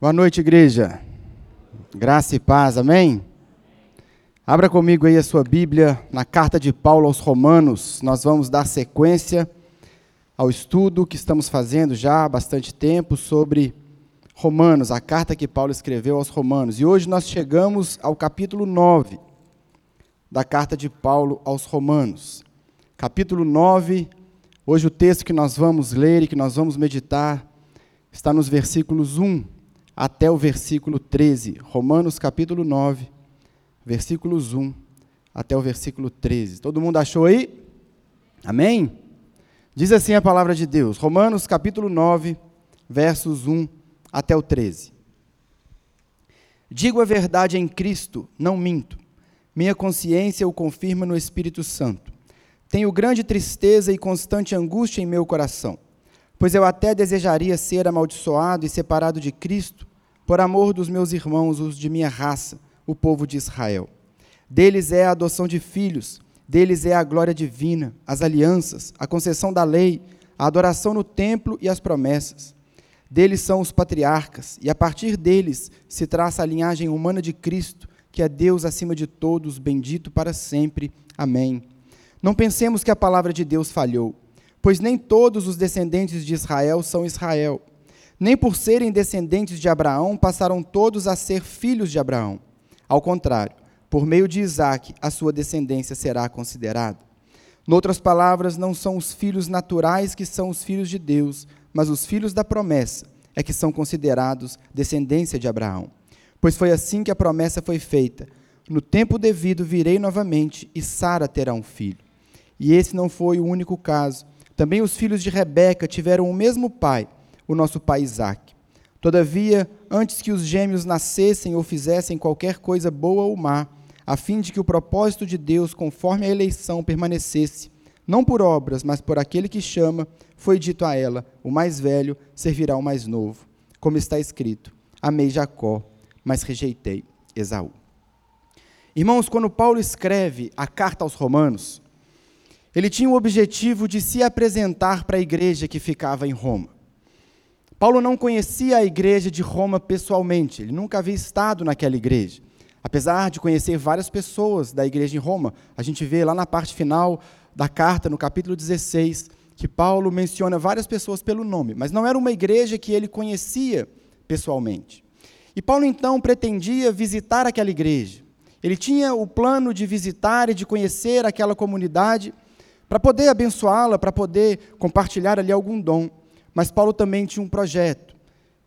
Boa noite, igreja. Graça e paz, amém? Abra comigo aí a sua Bíblia na carta de Paulo aos Romanos. Nós vamos dar sequência ao estudo que estamos fazendo já há bastante tempo sobre Romanos, a carta que Paulo escreveu aos Romanos. E hoje nós chegamos ao capítulo 9 da carta de Paulo aos Romanos. Capítulo 9, hoje o texto que nós vamos ler e que nós vamos meditar está nos versículos 1 até o versículo 13. Romanos capítulo 9, versículos 1 até o versículo 13. Todo mundo achou aí? Amém? Diz assim a palavra de Deus. Romanos capítulo 9, versos 1 até o 13. Digo a verdade em Cristo, não minto. Minha consciência o confirma no Espírito Santo. Tenho grande tristeza e constante angústia em meu coração, pois eu até desejaria ser amaldiçoado e separado de Cristo por amor dos meus irmãos, os de minha raça, o povo de Israel. Deles é a adoção de filhos, deles é a glória divina, as alianças, a concessão da lei, a adoração no templo e as promessas. Deles são os patriarcas, e a partir deles se traça a linhagem humana de Cristo, que é Deus acima de todos, bendito para sempre. Amém. Não pensemos que a palavra de Deus falhou, pois nem todos os descendentes de Israel são Israel nem por serem descendentes de Abraão passaram todos a ser filhos de Abraão. Ao contrário, por meio de Isaac, a sua descendência será considerada. Noutras palavras, não são os filhos naturais que são os filhos de Deus, mas os filhos da promessa é que são considerados descendência de Abraão. Pois foi assim que a promessa foi feita: No tempo devido virei novamente e Sara terá um filho. E esse não foi o único caso. Também os filhos de Rebeca tiveram o mesmo pai o nosso pai Isaac. Todavia, antes que os gêmeos nascessem ou fizessem qualquer coisa boa ou má, a fim de que o propósito de Deus, conforme a eleição, permanecesse, não por obras, mas por aquele que chama, foi dito a ela: o mais velho servirá ao mais novo. Como está escrito: Amei Jacó, mas rejeitei Esaú. Irmãos, quando Paulo escreve a carta aos Romanos, ele tinha o objetivo de se apresentar para a igreja que ficava em Roma. Paulo não conhecia a igreja de Roma pessoalmente, ele nunca havia estado naquela igreja. Apesar de conhecer várias pessoas da igreja em Roma, a gente vê lá na parte final da carta, no capítulo 16, que Paulo menciona várias pessoas pelo nome, mas não era uma igreja que ele conhecia pessoalmente. E Paulo então pretendia visitar aquela igreja. Ele tinha o plano de visitar e de conhecer aquela comunidade para poder abençoá-la, para poder compartilhar ali algum dom. Mas Paulo também tinha um projeto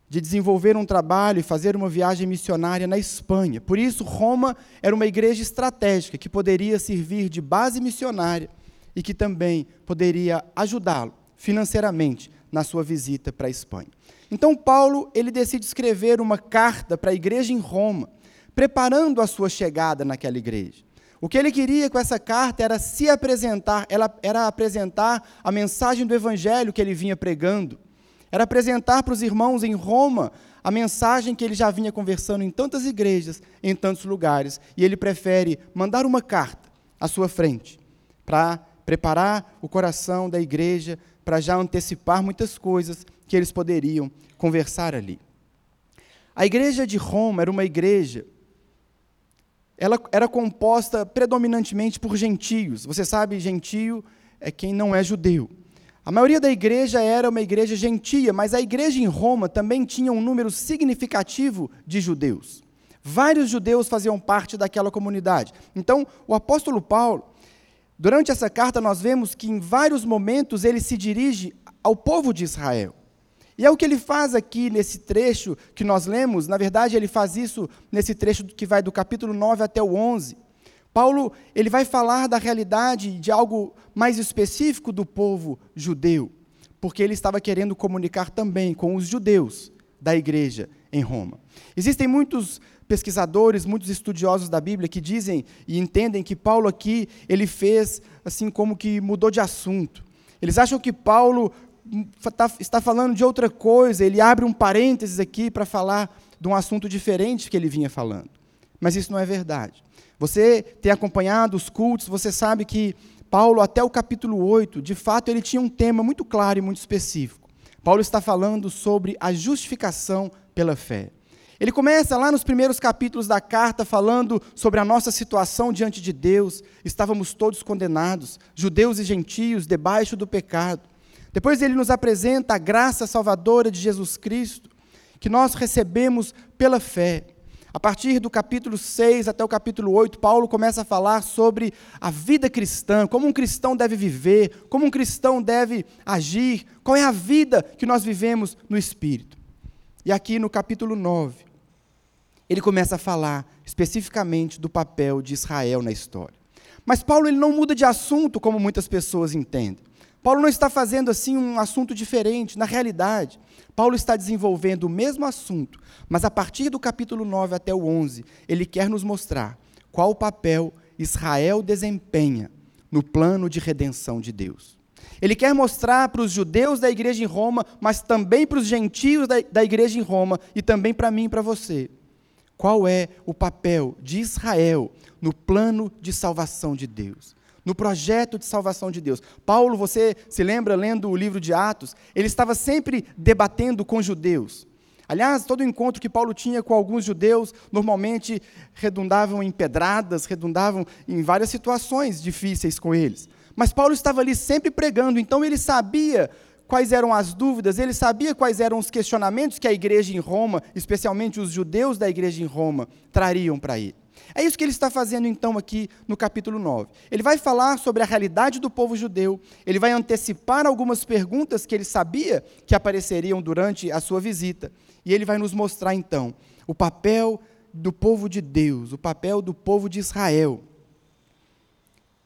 de desenvolver um trabalho e fazer uma viagem missionária na Espanha. Por isso, Roma era uma igreja estratégica que poderia servir de base missionária e que também poderia ajudá-lo financeiramente na sua visita para a Espanha. Então, Paulo ele decide escrever uma carta para a igreja em Roma, preparando a sua chegada naquela igreja. O que ele queria com essa carta era se apresentar, ela era apresentar a mensagem do evangelho que ele vinha pregando. Era apresentar para os irmãos em Roma a mensagem que ele já vinha conversando em tantas igrejas, em tantos lugares, e ele prefere mandar uma carta à sua frente para preparar o coração da igreja, para já antecipar muitas coisas que eles poderiam conversar ali. A igreja de Roma era uma igreja ela era composta predominantemente por gentios. Você sabe, gentio é quem não é judeu. A maioria da igreja era uma igreja gentia, mas a igreja em Roma também tinha um número significativo de judeus. Vários judeus faziam parte daquela comunidade. Então, o apóstolo Paulo, durante essa carta, nós vemos que em vários momentos ele se dirige ao povo de Israel. E é o que ele faz aqui nesse trecho que nós lemos, na verdade, ele faz isso nesse trecho que vai do capítulo 9 até o 11. Paulo, ele vai falar da realidade de algo mais específico do povo judeu, porque ele estava querendo comunicar também com os judeus da igreja em Roma. Existem muitos pesquisadores, muitos estudiosos da Bíblia que dizem e entendem que Paulo aqui ele fez assim como que mudou de assunto. Eles acham que Paulo está falando de outra coisa, ele abre um parênteses aqui para falar de um assunto diferente que ele vinha falando. Mas isso não é verdade. Você tem acompanhado os cultos, você sabe que Paulo, até o capítulo 8, de fato, ele tinha um tema muito claro e muito específico. Paulo está falando sobre a justificação pela fé. Ele começa lá nos primeiros capítulos da carta falando sobre a nossa situação diante de Deus. Estávamos todos condenados, judeus e gentios, debaixo do pecado. Depois ele nos apresenta a graça salvadora de Jesus Cristo, que nós recebemos pela fé. A partir do capítulo 6 até o capítulo 8, Paulo começa a falar sobre a vida cristã, como um cristão deve viver, como um cristão deve agir, qual é a vida que nós vivemos no Espírito. E aqui no capítulo 9, ele começa a falar especificamente do papel de Israel na história. Mas Paulo ele não muda de assunto como muitas pessoas entendem. Paulo não está fazendo assim um assunto diferente. Na realidade, Paulo está desenvolvendo o mesmo assunto, mas a partir do capítulo 9 até o 11, ele quer nos mostrar qual o papel Israel desempenha no plano de redenção de Deus. Ele quer mostrar para os judeus da igreja em Roma, mas também para os gentios da, da igreja em Roma, e também para mim e para você, qual é o papel de Israel no plano de salvação de Deus, no projeto de salvação de Deus. Paulo, você se lembra lendo o livro de Atos? Ele estava sempre debatendo com judeus. Aliás, todo encontro que Paulo tinha com alguns judeus normalmente redundavam em pedradas, redundavam em várias situações difíceis com eles. Mas Paulo estava ali sempre pregando, então ele sabia quais eram as dúvidas, ele sabia quais eram os questionamentos que a igreja em Roma, especialmente os judeus da igreja em Roma, trariam para ele. É isso que ele está fazendo então aqui no capítulo 9. Ele vai falar sobre a realidade do povo judeu, ele vai antecipar algumas perguntas que ele sabia que apareceriam durante a sua visita, e ele vai nos mostrar então o papel do povo de Deus, o papel do povo de Israel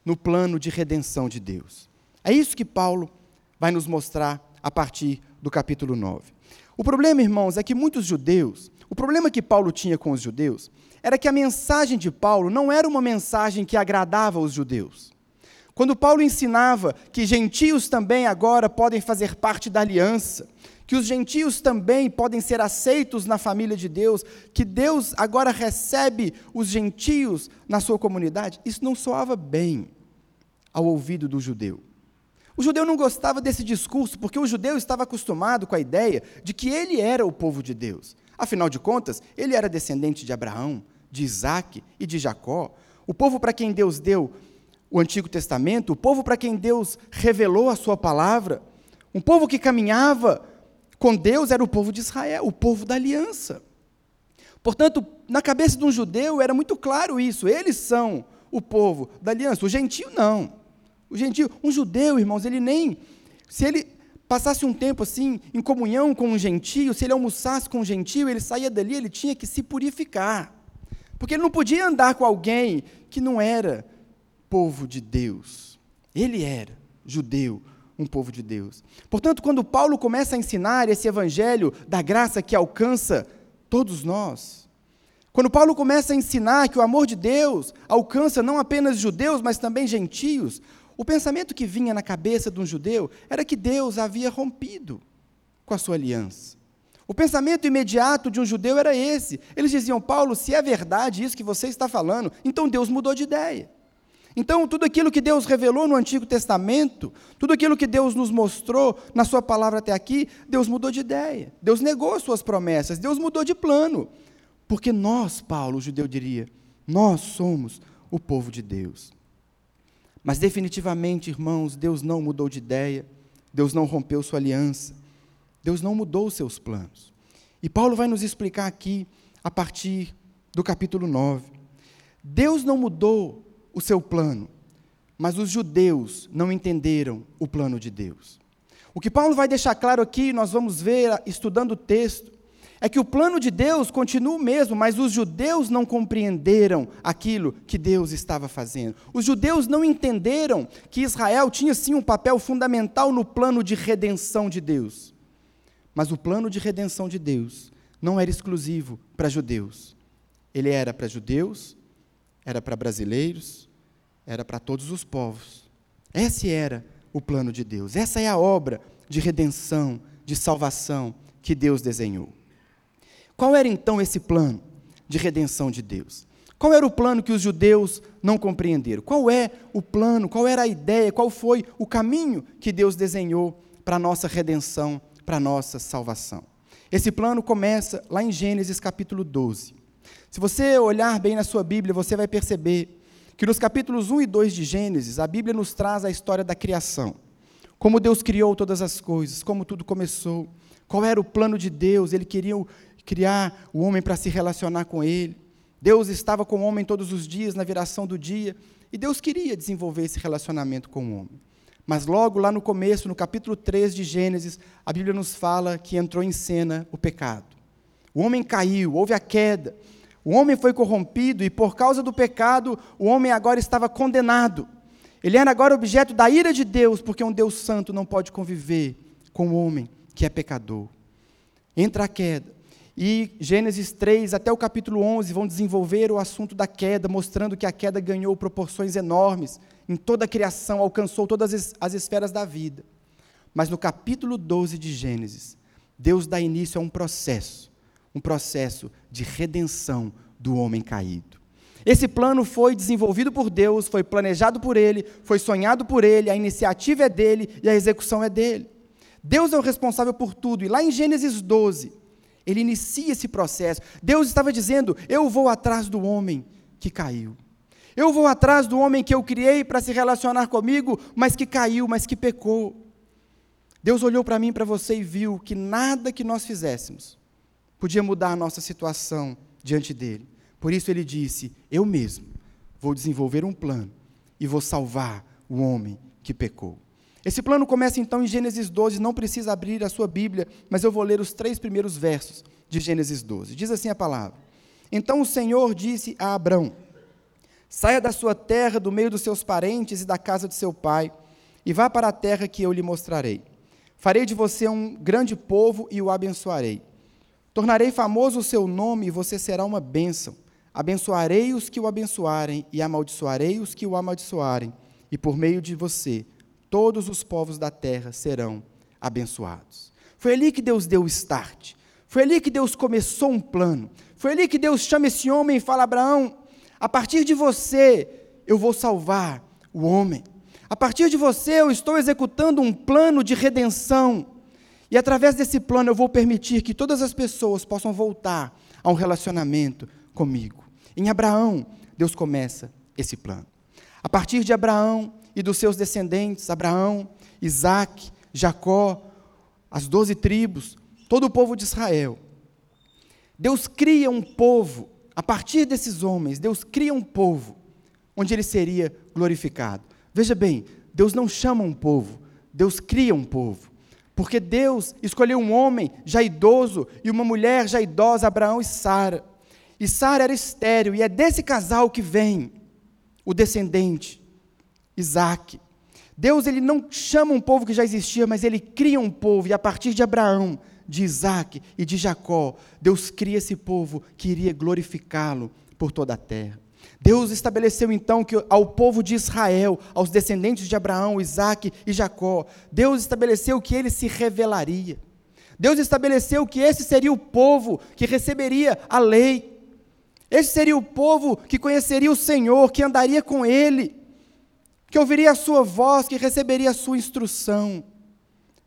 no plano de redenção de Deus. É isso que Paulo vai nos mostrar a partir do capítulo 9. O problema, irmãos, é que muitos judeus, o problema que Paulo tinha com os judeus, era que a mensagem de Paulo não era uma mensagem que agradava aos judeus. Quando Paulo ensinava que gentios também agora podem fazer parte da aliança, que os gentios também podem ser aceitos na família de Deus, que Deus agora recebe os gentios na sua comunidade, isso não soava bem ao ouvido do judeu. O judeu não gostava desse discurso, porque o judeu estava acostumado com a ideia de que ele era o povo de Deus. Afinal de contas, ele era descendente de Abraão, de Isaac e de Jacó. O povo para quem Deus deu o Antigo Testamento, o povo para quem Deus revelou a sua palavra, um povo que caminhava com Deus era o povo de Israel, o povo da aliança. Portanto, na cabeça de um judeu era muito claro isso, eles são o povo da aliança, o gentio não. O gentio, um judeu, irmãos, ele nem. Se ele passasse um tempo assim, em comunhão com um gentio, se ele almoçasse com um gentio, ele saía dali, ele tinha que se purificar. Porque ele não podia andar com alguém que não era povo de Deus. Ele era judeu, um povo de Deus. Portanto, quando Paulo começa a ensinar esse evangelho da graça que alcança todos nós, quando Paulo começa a ensinar que o amor de Deus alcança não apenas judeus, mas também gentios, o pensamento que vinha na cabeça de um judeu era que Deus havia rompido com a sua aliança. O pensamento imediato de um judeu era esse. Eles diziam: Paulo, se é verdade isso que você está falando, então Deus mudou de ideia. Então, tudo aquilo que Deus revelou no Antigo Testamento, tudo aquilo que Deus nos mostrou na Sua palavra até aqui, Deus mudou de ideia. Deus negou as suas promessas, Deus mudou de plano. Porque nós, Paulo, o judeu diria, nós somos o povo de Deus. Mas definitivamente, irmãos, Deus não mudou de ideia, Deus não rompeu sua aliança, Deus não mudou os seus planos. E Paulo vai nos explicar aqui, a partir do capítulo 9. Deus não mudou o seu plano, mas os judeus não entenderam o plano de Deus. O que Paulo vai deixar claro aqui, nós vamos ver estudando o texto, é que o plano de Deus continua o mesmo, mas os judeus não compreenderam aquilo que Deus estava fazendo. Os judeus não entenderam que Israel tinha sim um papel fundamental no plano de redenção de Deus. Mas o plano de redenção de Deus não era exclusivo para judeus. Ele era para judeus, era para brasileiros, era para todos os povos. Esse era o plano de Deus. Essa é a obra de redenção, de salvação que Deus desenhou. Qual era então esse plano de redenção de Deus? Qual era o plano que os judeus não compreenderam? Qual é o plano, qual era a ideia, qual foi o caminho que Deus desenhou para a nossa redenção, para a nossa salvação? Esse plano começa lá em Gênesis capítulo 12. Se você olhar bem na sua Bíblia, você vai perceber que nos capítulos 1 e 2 de Gênesis, a Bíblia nos traz a história da criação. Como Deus criou todas as coisas, como tudo começou, qual era o plano de Deus, ele queria criar o homem para se relacionar com ele. Deus estava com o homem todos os dias, na viração do dia, e Deus queria desenvolver esse relacionamento com o homem. Mas logo lá no começo, no capítulo 3 de Gênesis, a Bíblia nos fala que entrou em cena o pecado. O homem caiu, houve a queda. O homem foi corrompido e por causa do pecado, o homem agora estava condenado. Ele era agora objeto da ira de Deus, porque um Deus santo não pode conviver com o homem que é pecador. Entra a queda. E Gênesis 3 até o capítulo 11 vão desenvolver o assunto da queda, mostrando que a queda ganhou proporções enormes em toda a criação, alcançou todas as, as esferas da vida. Mas no capítulo 12 de Gênesis, Deus dá início a um processo, um processo de redenção do homem caído. Esse plano foi desenvolvido por Deus, foi planejado por Ele, foi sonhado por Ele, a iniciativa é dele e a execução é dele. Deus é o responsável por tudo. E lá em Gênesis 12, ele inicia esse processo. Deus estava dizendo: Eu vou atrás do homem que caiu. Eu vou atrás do homem que eu criei para se relacionar comigo, mas que caiu, mas que pecou. Deus olhou para mim, para você e viu que nada que nós fizéssemos podia mudar a nossa situação diante dele. Por isso ele disse: Eu mesmo vou desenvolver um plano e vou salvar o homem que pecou. Esse plano começa então em Gênesis 12, não precisa abrir a sua Bíblia, mas eu vou ler os três primeiros versos de Gênesis 12. Diz assim a palavra: Então o Senhor disse a Abrão: Saia da sua terra, do meio dos seus parentes e da casa de seu pai, e vá para a terra que eu lhe mostrarei. Farei de você um grande povo e o abençoarei. Tornarei famoso o seu nome e você será uma bênção. Abençoarei os que o abençoarem e amaldiçoarei os que o amaldiçoarem, e por meio de você todos os povos da terra serão abençoados. Foi ali que Deus deu o start. Foi ali que Deus começou um plano. Foi ali que Deus chama esse homem e fala: Abraão, a partir de você eu vou salvar o homem. A partir de você eu estou executando um plano de redenção. E através desse plano eu vou permitir que todas as pessoas possam voltar a um relacionamento comigo. Em Abraão, Deus começa esse plano. A partir de Abraão, e dos seus descendentes, Abraão, Isaac, Jacó, as doze tribos, todo o povo de Israel. Deus cria um povo, a partir desses homens, Deus cria um povo onde ele seria glorificado. Veja bem, Deus não chama um povo, Deus cria um povo. Porque Deus escolheu um homem já idoso e uma mulher já idosa, Abraão e Sara. E Sara era estéril, e é desse casal que vem o descendente, Isaac. Deus ele não chama um povo que já existia, mas ele cria um povo, e a partir de Abraão, de Isaac e de Jacó, Deus cria esse povo que iria glorificá-lo por toda a terra. Deus estabeleceu então que ao povo de Israel, aos descendentes de Abraão, Isaac e Jacó, Deus estabeleceu que ele se revelaria. Deus estabeleceu que esse seria o povo que receberia a lei. Esse seria o povo que conheceria o Senhor, que andaria com ele que ouviria a sua voz, que receberia a sua instrução.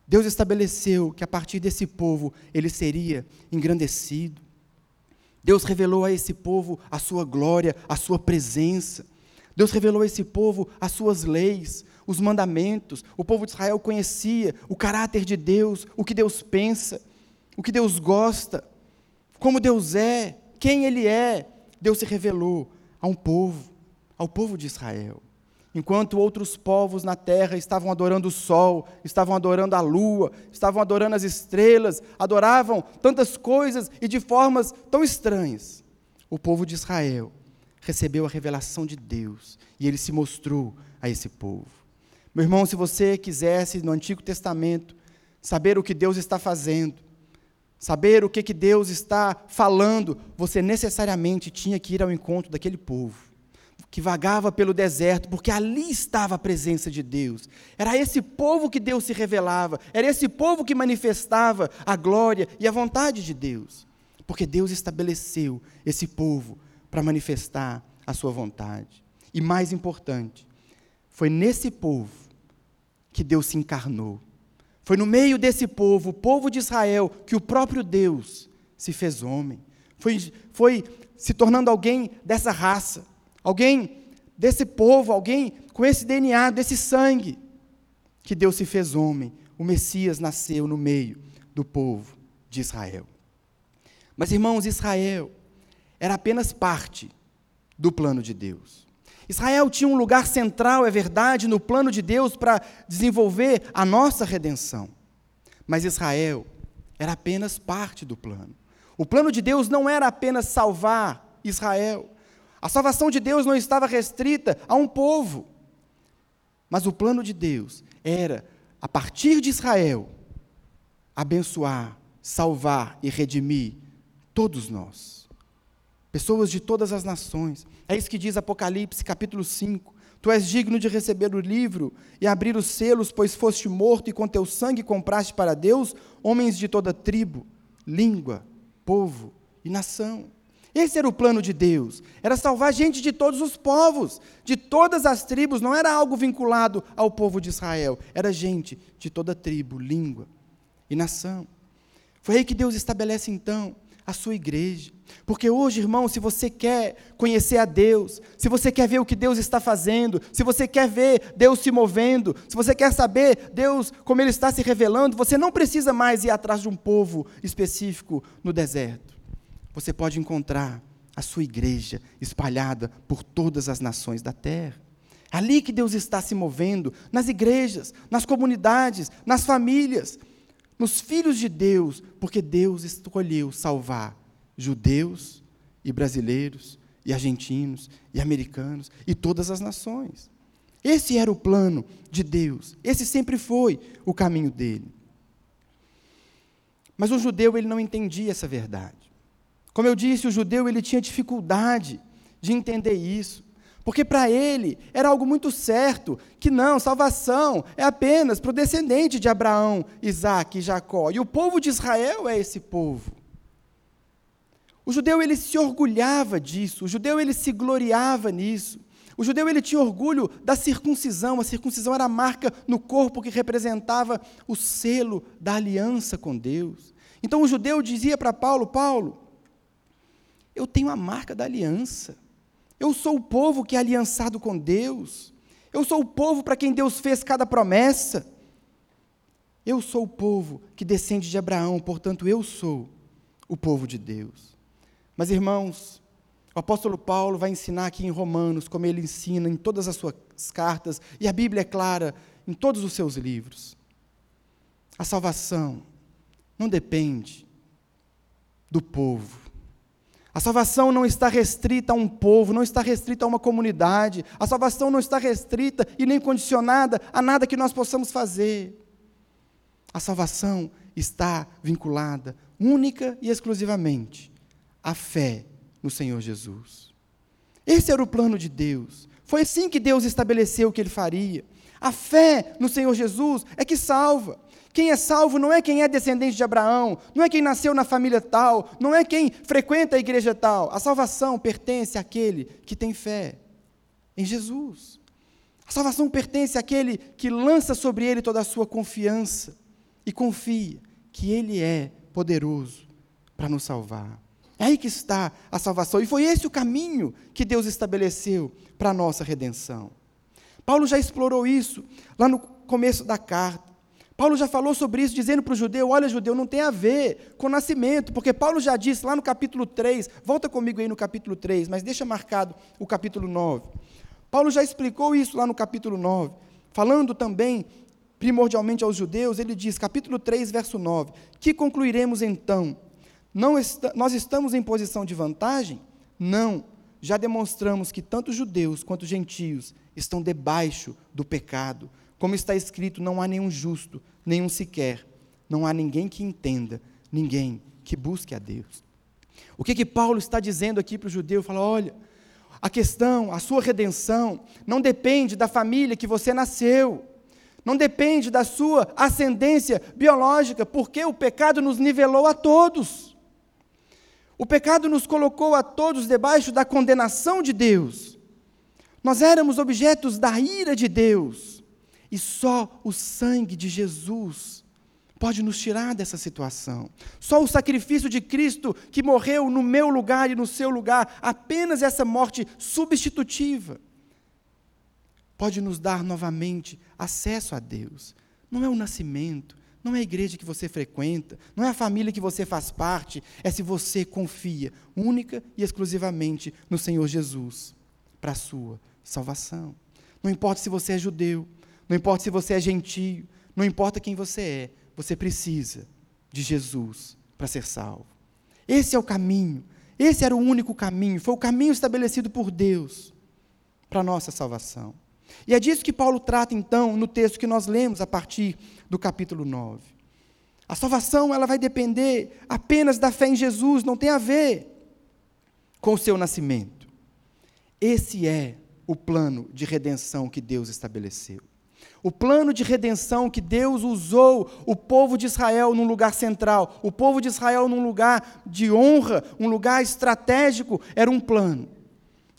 Deus estabeleceu que a partir desse povo ele seria engrandecido. Deus revelou a esse povo a sua glória, a sua presença. Deus revelou a esse povo as suas leis, os mandamentos. O povo de Israel conhecia o caráter de Deus, o que Deus pensa, o que Deus gosta, como Deus é, quem Ele é. Deus se revelou a um povo, ao povo de Israel. Enquanto outros povos na terra estavam adorando o sol, estavam adorando a lua, estavam adorando as estrelas, adoravam tantas coisas e de formas tão estranhas, o povo de Israel recebeu a revelação de Deus e ele se mostrou a esse povo. Meu irmão, se você quisesse no Antigo Testamento saber o que Deus está fazendo, saber o que, que Deus está falando, você necessariamente tinha que ir ao encontro daquele povo que vagava pelo deserto, porque ali estava a presença de Deus. Era esse povo que Deus se revelava, era esse povo que manifestava a glória e a vontade de Deus. Porque Deus estabeleceu esse povo para manifestar a sua vontade. E mais importante, foi nesse povo que Deus se encarnou. Foi no meio desse povo, o povo de Israel, que o próprio Deus se fez homem. Foi, foi se tornando alguém dessa raça, alguém desse povo, alguém com esse DNA, desse sangue, que Deus se fez homem. O Messias nasceu no meio do povo de Israel. Mas, irmãos, Israel era apenas parte do plano de Deus. Israel tinha um lugar central, é verdade, no plano de Deus para desenvolver a nossa redenção. Mas Israel era apenas parte do plano. O plano de Deus não era apenas salvar Israel. A salvação de Deus não estava restrita a um povo. Mas o plano de Deus era, a partir de Israel, abençoar, salvar e redimir todos nós. Pessoas de todas as nações. É isso que diz Apocalipse, capítulo 5. Tu és digno de receber o livro e abrir os selos, pois foste morto e com teu sangue compraste para Deus homens de toda tribo, língua, povo e nação. Esse era o plano de Deus. Era salvar gente de todos os povos, de todas as tribos, não era algo vinculado ao povo de Israel, era gente de toda tribo, língua e nação. Foi aí que Deus estabelece então a sua igreja. Porque hoje, irmão, se você quer conhecer a Deus, se você quer ver o que Deus está fazendo, se você quer ver Deus se movendo, se você quer saber Deus como Ele está se revelando, você não precisa mais ir atrás de um povo específico no deserto. Você pode encontrar a sua igreja espalhada por todas as nações da terra. Ali que Deus está se movendo, nas igrejas, nas comunidades, nas famílias, nos filhos de Deus, porque Deus escolheu salvar judeus e brasileiros e argentinos e americanos e todas as nações. Esse era o plano de Deus. Esse sempre foi o caminho dele. Mas o judeu ele não entendia essa verdade. Como eu disse, o judeu ele tinha dificuldade de entender isso. Porque para ele era algo muito certo, que não, salvação é apenas para o descendente de Abraão, Isaac e Jacó. E o povo de Israel é esse povo. O judeu ele se orgulhava disso, o judeu ele se gloriava nisso. O judeu ele tinha orgulho da circuncisão, a circuncisão era a marca no corpo que representava o selo da aliança com Deus. Então o judeu dizia para Paulo: Paulo, eu tenho a marca da aliança. Eu sou o povo que é aliançado com Deus. Eu sou o povo para quem Deus fez cada promessa. Eu sou o povo que descende de Abraão, portanto, eu sou o povo de Deus. Mas, irmãos, o apóstolo Paulo vai ensinar aqui em Romanos, como ele ensina em todas as suas cartas, e a Bíblia é clara em todos os seus livros. A salvação não depende do povo, a salvação não está restrita a um povo, não está restrita a uma comunidade. A salvação não está restrita e nem condicionada a nada que nós possamos fazer. A salvação está vinculada única e exclusivamente à fé no Senhor Jesus. Esse era o plano de Deus. Foi assim que Deus estabeleceu o que ele faria. A fé no Senhor Jesus é que salva. Quem é salvo não é quem é descendente de Abraão, não é quem nasceu na família tal, não é quem frequenta a igreja tal. A salvação pertence àquele que tem fé em Jesus. A salvação pertence àquele que lança sobre ele toda a sua confiança e confia que ele é poderoso para nos salvar. É aí que está a salvação. E foi esse o caminho que Deus estabeleceu para a nossa redenção. Paulo já explorou isso lá no começo da carta. Paulo já falou sobre isso, dizendo para o judeu: olha, judeu, não tem a ver com nascimento, porque Paulo já disse lá no capítulo 3, volta comigo aí no capítulo 3, mas deixa marcado o capítulo 9. Paulo já explicou isso lá no capítulo 9, falando também primordialmente aos judeus, ele diz, capítulo 3, verso 9: Que concluiremos então? Não est nós estamos em posição de vantagem? Não. Já demonstramos que tanto judeus quanto gentios estão debaixo do pecado. Como está escrito, não há nenhum justo, nenhum sequer. Não há ninguém que entenda, ninguém que busque a Deus. O que que Paulo está dizendo aqui para o judeu? Fala, olha, a questão, a sua redenção, não depende da família que você nasceu, não depende da sua ascendência biológica, porque o pecado nos nivelou a todos. O pecado nos colocou a todos debaixo da condenação de Deus. Nós éramos objetos da ira de Deus. E só o sangue de Jesus pode nos tirar dessa situação. Só o sacrifício de Cristo, que morreu no meu lugar e no seu lugar, apenas essa morte substitutiva, pode nos dar novamente acesso a Deus. Não é o nascimento, não é a igreja que você frequenta, não é a família que você faz parte, é se você confia única e exclusivamente no Senhor Jesus para a sua salvação. Não importa se você é judeu, não importa se você é gentio, não importa quem você é, você precisa de Jesus para ser salvo. Esse é o caminho, esse era o único caminho, foi o caminho estabelecido por Deus para a nossa salvação. E é disso que Paulo trata então no texto que nós lemos a partir do capítulo 9. A salvação ela vai depender apenas da fé em Jesus, não tem a ver com o seu nascimento. Esse é o plano de redenção que Deus estabeleceu. O plano de redenção que Deus usou o povo de Israel num lugar central, o povo de Israel num lugar de honra, um lugar estratégico, era um plano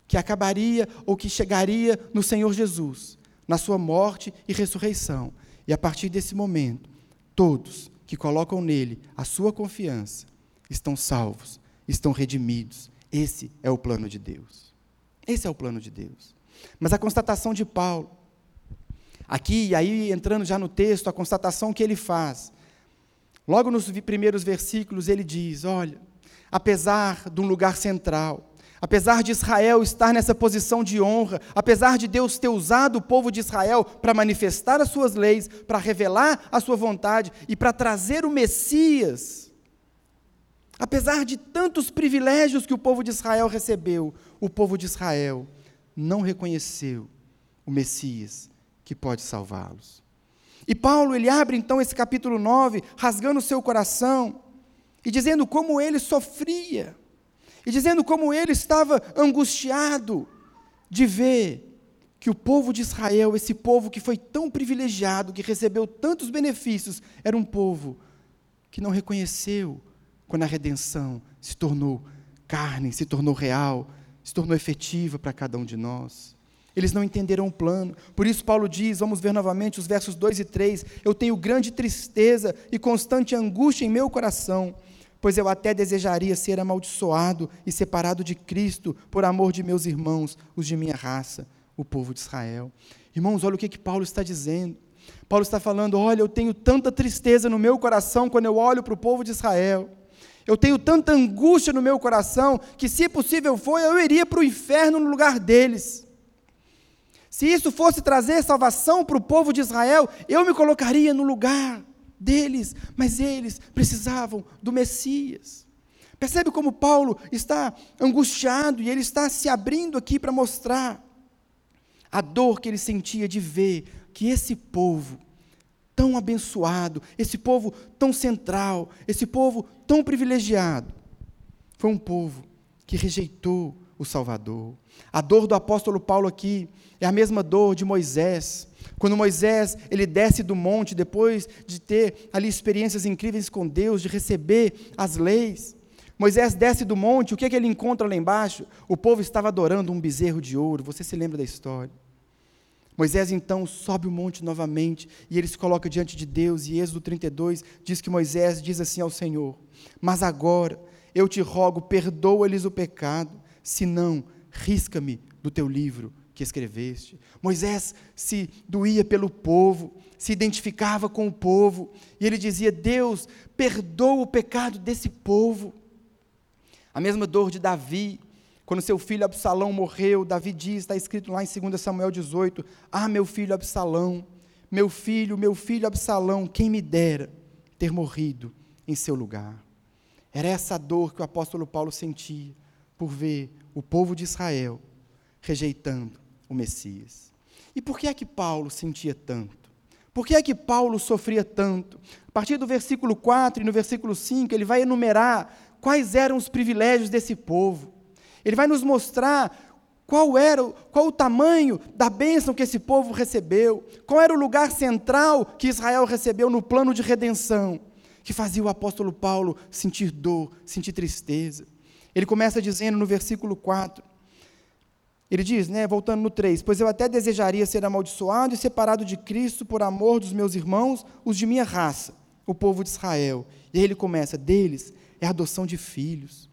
que acabaria ou que chegaria no Senhor Jesus, na sua morte e ressurreição. E a partir desse momento, todos que colocam nele a sua confiança estão salvos, estão redimidos. Esse é o plano de Deus. Esse é o plano de Deus. Mas a constatação de Paulo, aqui, e aí entrando já no texto, a constatação que ele faz, logo nos primeiros versículos, ele diz: olha, apesar de um lugar central, Apesar de Israel estar nessa posição de honra, apesar de Deus ter usado o povo de Israel para manifestar as suas leis, para revelar a sua vontade e para trazer o Messias, apesar de tantos privilégios que o povo de Israel recebeu, o povo de Israel não reconheceu o Messias que pode salvá-los. E Paulo, ele abre então esse capítulo 9, rasgando o seu coração e dizendo como ele sofria e dizendo como ele estava angustiado de ver que o povo de Israel, esse povo que foi tão privilegiado, que recebeu tantos benefícios, era um povo que não reconheceu quando a redenção se tornou carne, se tornou real, se tornou efetiva para cada um de nós. Eles não entenderam o plano. Por isso, Paulo diz, vamos ver novamente os versos 2 e 3: Eu tenho grande tristeza e constante angústia em meu coração pois eu até desejaria ser amaldiçoado e separado de Cristo por amor de meus irmãos, os de minha raça, o povo de Israel. Irmãos, olha o que, que Paulo está dizendo. Paulo está falando: olha, eu tenho tanta tristeza no meu coração quando eu olho para o povo de Israel. Eu tenho tanta angústia no meu coração que, se possível for, eu iria para o inferno no lugar deles. Se isso fosse trazer salvação para o povo de Israel, eu me colocaria no lugar deles, mas eles precisavam do Messias. Percebe como Paulo está angustiado e ele está se abrindo aqui para mostrar a dor que ele sentia de ver que esse povo tão abençoado, esse povo tão central, esse povo tão privilegiado, foi um povo que rejeitou o Salvador. A dor do apóstolo Paulo aqui é a mesma dor de Moisés, quando Moisés ele desce do monte depois de ter ali experiências incríveis com Deus, de receber as leis, Moisés desce do monte, o que, é que ele encontra lá embaixo? O povo estava adorando um bezerro de ouro, você se lembra da história. Moisés então sobe o monte novamente e ele se coloca diante de Deus, e Êxodo 32 diz que Moisés diz assim ao Senhor: Mas agora eu te rogo, perdoa-lhes o pecado, senão risca-me do teu livro que escreveste. Moisés se doía pelo povo, se identificava com o povo, e ele dizia: Deus, perdoa o pecado desse povo. A mesma dor de Davi, quando seu filho Absalão morreu, Davi diz, está escrito lá em 2 Samuel 18: Ah, meu filho Absalão, meu filho, meu filho Absalão, quem me dera ter morrido em seu lugar. Era essa dor que o apóstolo Paulo sentia por ver o povo de Israel rejeitando o Messias. E por que é que Paulo sentia tanto? Por que é que Paulo sofria tanto? A partir do versículo 4 e no versículo 5, ele vai enumerar quais eram os privilégios desse povo. Ele vai nos mostrar qual era qual o tamanho da bênção que esse povo recebeu, qual era o lugar central que Israel recebeu no plano de redenção, que fazia o apóstolo Paulo sentir dor, sentir tristeza. Ele começa dizendo no versículo 4: ele diz, né, voltando no 3: Pois eu até desejaria ser amaldiçoado e separado de Cristo por amor dos meus irmãos, os de minha raça, o povo de Israel. E aí ele começa: deles é a adoção de filhos.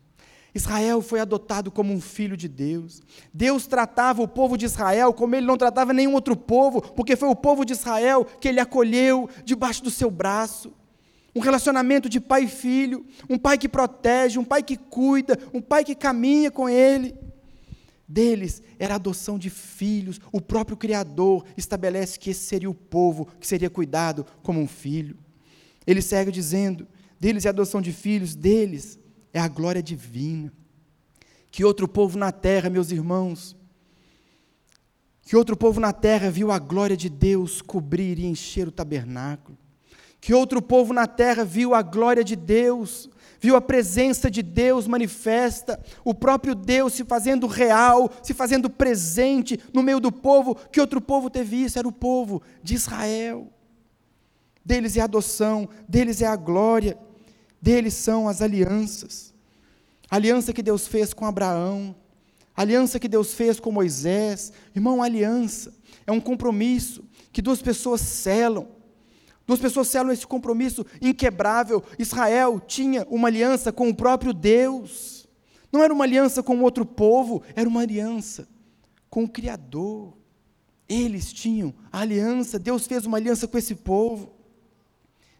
Israel foi adotado como um filho de Deus. Deus tratava o povo de Israel como ele não tratava nenhum outro povo, porque foi o povo de Israel que ele acolheu debaixo do seu braço. Um relacionamento de pai e filho, um pai que protege, um pai que cuida, um pai que caminha com ele. Deles era a adoção de filhos, o próprio Criador estabelece que esse seria o povo que seria cuidado como um filho. Ele segue dizendo: deles é a adoção de filhos, deles é a glória divina. Que outro povo na terra, meus irmãos, que outro povo na terra viu a glória de Deus cobrir e encher o tabernáculo? Que outro povo na terra viu a glória de Deus, viu a presença de Deus manifesta, o próprio Deus se fazendo real, se fazendo presente no meio do povo? Que outro povo teve isso? Era o povo de Israel. Deles é a adoção, deles é a glória. Deles são as alianças. A aliança que Deus fez com Abraão, a aliança que Deus fez com Moisés. Irmão, aliança é um compromisso que duas pessoas selam. Duas pessoas selam esse compromisso inquebrável. Israel tinha uma aliança com o próprio Deus. Não era uma aliança com outro povo, era uma aliança com o Criador. Eles tinham a aliança, Deus fez uma aliança com esse povo.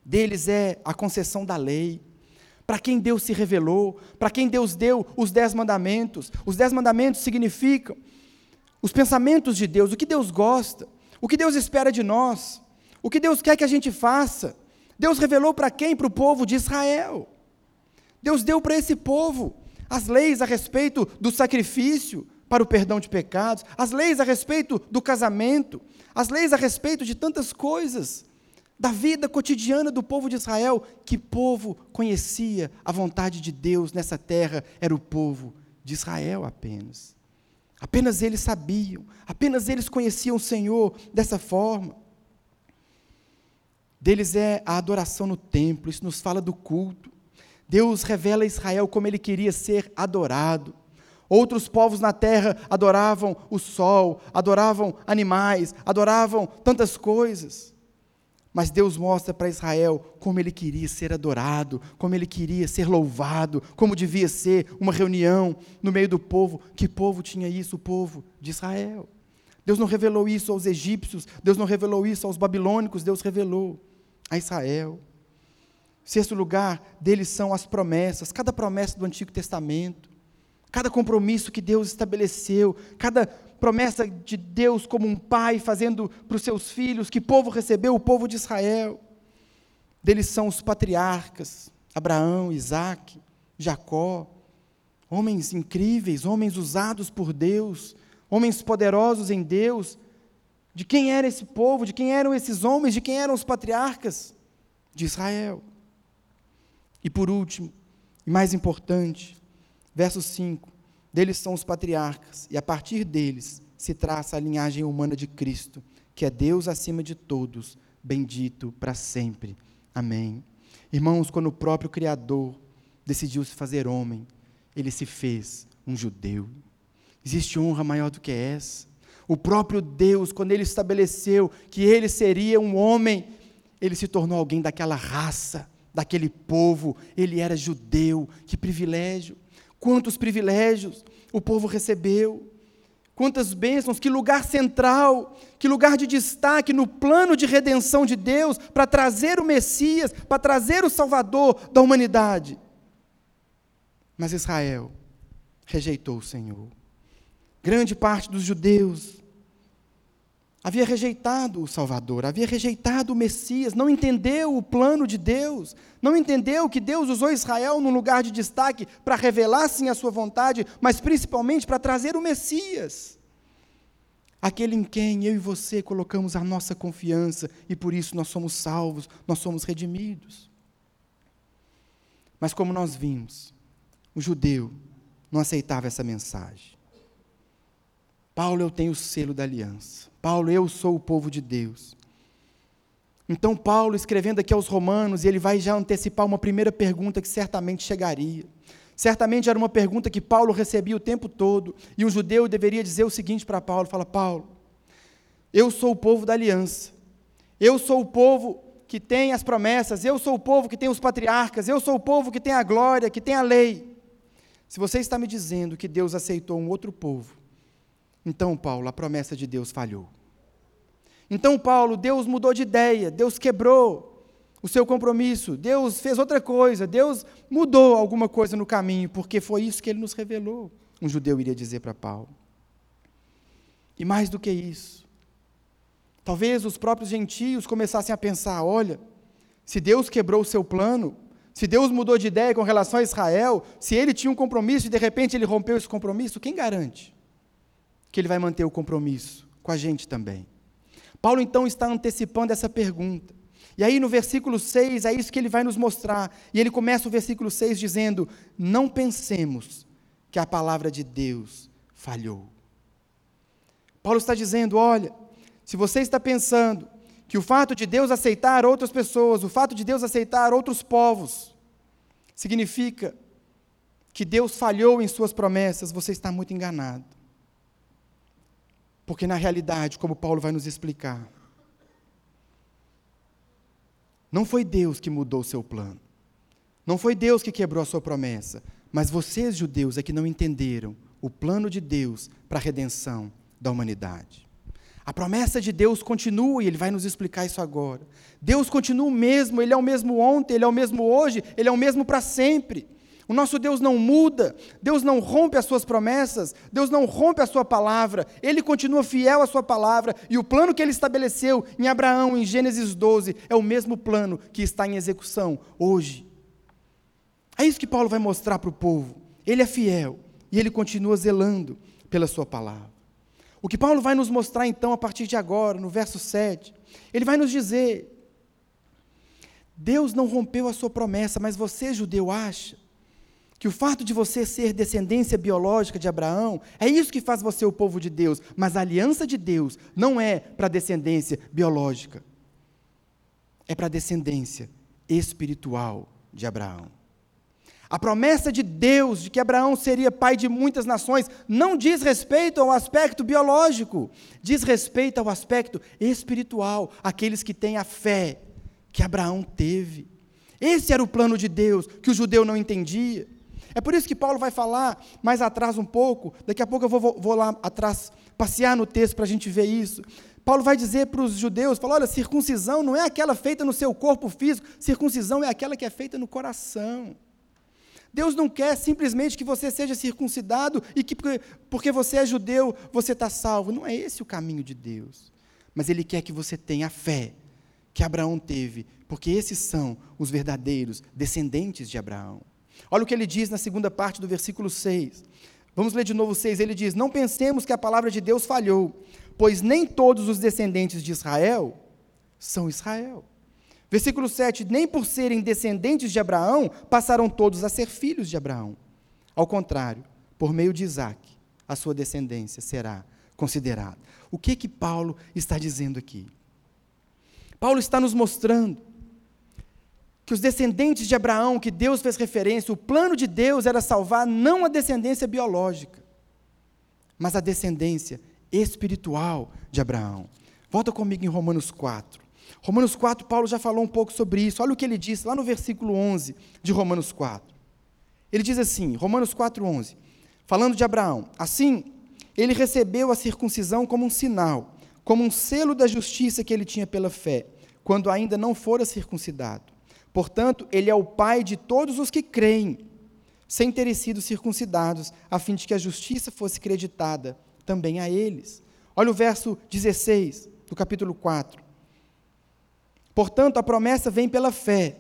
Deles é a concessão da lei para quem Deus se revelou, para quem Deus deu os dez mandamentos. Os dez mandamentos significam os pensamentos de Deus, o que Deus gosta, o que Deus espera de nós, o que Deus quer que a gente faça. Deus revelou para quem? Para o povo de Israel. Deus deu para esse povo as leis a respeito do sacrifício para o perdão de pecados, as leis a respeito do casamento, as leis a respeito de tantas coisas da vida cotidiana do povo de Israel. Que povo conhecia a vontade de Deus nessa terra? Era o povo de Israel apenas. Apenas eles sabiam, apenas eles conheciam o Senhor dessa forma. Deles é a adoração no templo, isso nos fala do culto. Deus revela a Israel como ele queria ser adorado. Outros povos na terra adoravam o sol, adoravam animais, adoravam tantas coisas. Mas Deus mostra para Israel como ele queria ser adorado, como ele queria ser louvado, como devia ser uma reunião no meio do povo. Que povo tinha isso? O povo de Israel. Deus não revelou isso aos egípcios, Deus não revelou isso aos babilônicos, Deus revelou a Israel. Sexto lugar, deles são as promessas, cada promessa do Antigo Testamento, cada compromisso que Deus estabeleceu, cada promessa de Deus como um pai fazendo para os seus filhos, que povo recebeu? O povo de Israel. Deles são os patriarcas, Abraão, Isaac, Jacó, homens incríveis, homens usados por Deus, homens poderosos em Deus. De quem era esse povo? De quem eram esses homens? De quem eram os patriarcas? De Israel. E por último, e mais importante, verso 5: deles são os patriarcas, e a partir deles se traça a linhagem humana de Cristo, que é Deus acima de todos, bendito para sempre. Amém. Irmãos, quando o próprio Criador decidiu se fazer homem, ele se fez um judeu. Existe honra maior do que essa? O próprio Deus, quando ele estabeleceu que ele seria um homem, ele se tornou alguém daquela raça, daquele povo, ele era judeu. Que privilégio! Quantos privilégios o povo recebeu, quantas bênçãos, que lugar central, que lugar de destaque no plano de redenção de Deus para trazer o Messias, para trazer o Salvador da humanidade. Mas Israel rejeitou o Senhor. Grande parte dos judeus havia rejeitado o Salvador, havia rejeitado o Messias, não entendeu o plano de Deus, não entendeu que Deus usou Israel num lugar de destaque para revelar sim a sua vontade, mas principalmente para trazer o Messias. Aquele em quem eu e você colocamos a nossa confiança e por isso nós somos salvos, nós somos redimidos. Mas como nós vimos, o judeu não aceitava essa mensagem. Paulo, eu tenho o selo da aliança. Paulo, eu sou o povo de Deus. Então, Paulo, escrevendo aqui aos Romanos, ele vai já antecipar uma primeira pergunta que certamente chegaria. Certamente era uma pergunta que Paulo recebia o tempo todo, e um judeu deveria dizer o seguinte para Paulo: fala, Paulo, eu sou o povo da aliança, eu sou o povo que tem as promessas, eu sou o povo que tem os patriarcas, eu sou o povo que tem a glória, que tem a lei. Se você está me dizendo que Deus aceitou um outro povo, então, Paulo, a promessa de Deus falhou. Então, Paulo, Deus mudou de ideia, Deus quebrou o seu compromisso, Deus fez outra coisa, Deus mudou alguma coisa no caminho, porque foi isso que ele nos revelou, um judeu iria dizer para Paulo. E mais do que isso, talvez os próprios gentios começassem a pensar: olha, se Deus quebrou o seu plano, se Deus mudou de ideia com relação a Israel, se ele tinha um compromisso e de repente ele rompeu esse compromisso, quem garante que ele vai manter o compromisso com a gente também? Paulo então está antecipando essa pergunta. E aí no versículo 6 é isso que ele vai nos mostrar. E ele começa o versículo 6 dizendo: Não pensemos que a palavra de Deus falhou. Paulo está dizendo: olha, se você está pensando que o fato de Deus aceitar outras pessoas, o fato de Deus aceitar outros povos, significa que Deus falhou em suas promessas, você está muito enganado. Porque na realidade, como Paulo vai nos explicar, não foi Deus que mudou o seu plano. Não foi Deus que quebrou a sua promessa, mas vocês, judeus, é que não entenderam o plano de Deus para a redenção da humanidade. A promessa de Deus continua e ele vai nos explicar isso agora. Deus continua o mesmo, ele é o mesmo ontem, ele é o mesmo hoje, ele é o mesmo para sempre. O nosso Deus não muda, Deus não rompe as suas promessas, Deus não rompe a sua palavra, ele continua fiel à sua palavra e o plano que ele estabeleceu em Abraão, em Gênesis 12, é o mesmo plano que está em execução hoje. É isso que Paulo vai mostrar para o povo. Ele é fiel e ele continua zelando pela sua palavra. O que Paulo vai nos mostrar então a partir de agora, no verso 7, ele vai nos dizer: Deus não rompeu a sua promessa, mas você, judeu, acha que o fato de você ser descendência biológica de Abraão é isso que faz você o povo de Deus, mas a aliança de Deus não é para descendência biológica, é para descendência espiritual de Abraão. A promessa de Deus de que Abraão seria pai de muitas nações não diz respeito ao aspecto biológico, diz respeito ao aspecto espiritual, aqueles que têm a fé que Abraão teve. Esse era o plano de Deus que o judeu não entendia. É por isso que Paulo vai falar mais atrás um pouco, daqui a pouco eu vou, vou lá atrás passear no texto para a gente ver isso. Paulo vai dizer para os judeus: fala, olha, circuncisão não é aquela feita no seu corpo físico, circuncisão é aquela que é feita no coração. Deus não quer simplesmente que você seja circuncidado e que porque você é judeu você está salvo. Não é esse o caminho de Deus. Mas Ele quer que você tenha a fé que Abraão teve, porque esses são os verdadeiros descendentes de Abraão. Olha o que ele diz na segunda parte do versículo 6. Vamos ler de novo 6. Ele diz: Não pensemos que a palavra de Deus falhou, pois nem todos os descendentes de Israel são Israel. Versículo 7: Nem por serem descendentes de Abraão passaram todos a ser filhos de Abraão. Ao contrário, por meio de Isaac, a sua descendência será considerada. O que que Paulo está dizendo aqui? Paulo está nos mostrando que os descendentes de Abraão, que Deus fez referência, o plano de Deus era salvar não a descendência biológica, mas a descendência espiritual de Abraão. Volta comigo em Romanos 4. Romanos 4, Paulo já falou um pouco sobre isso. Olha o que ele disse lá no versículo 11 de Romanos 4. Ele diz assim, Romanos 4, 11, falando de Abraão: Assim, ele recebeu a circuncisão como um sinal, como um selo da justiça que ele tinha pela fé, quando ainda não fora circuncidado. Portanto, ele é o pai de todos os que creem, sem terem sido circuncidados, a fim de que a justiça fosse creditada também a eles. Olha o verso 16 do capítulo 4. Portanto, a promessa vem pela fé,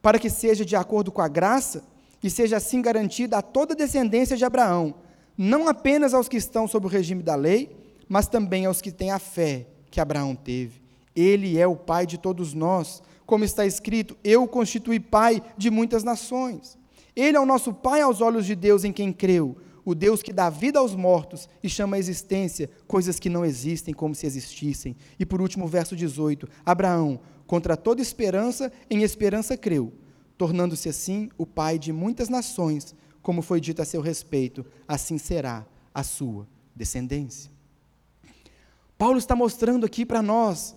para que seja de acordo com a graça e seja assim garantida a toda a descendência de Abraão, não apenas aos que estão sob o regime da lei, mas também aos que têm a fé que Abraão teve. Ele é o pai de todos nós, como está escrito: Eu o constituí pai de muitas nações. Ele é o nosso pai aos olhos de Deus em quem creu, o Deus que dá vida aos mortos e chama à existência coisas que não existem como se existissem. E por último, verso 18: Abraão, contra toda esperança, em esperança creu, tornando-se assim o pai de muitas nações, como foi dito a seu respeito, assim será a sua descendência. Paulo está mostrando aqui para nós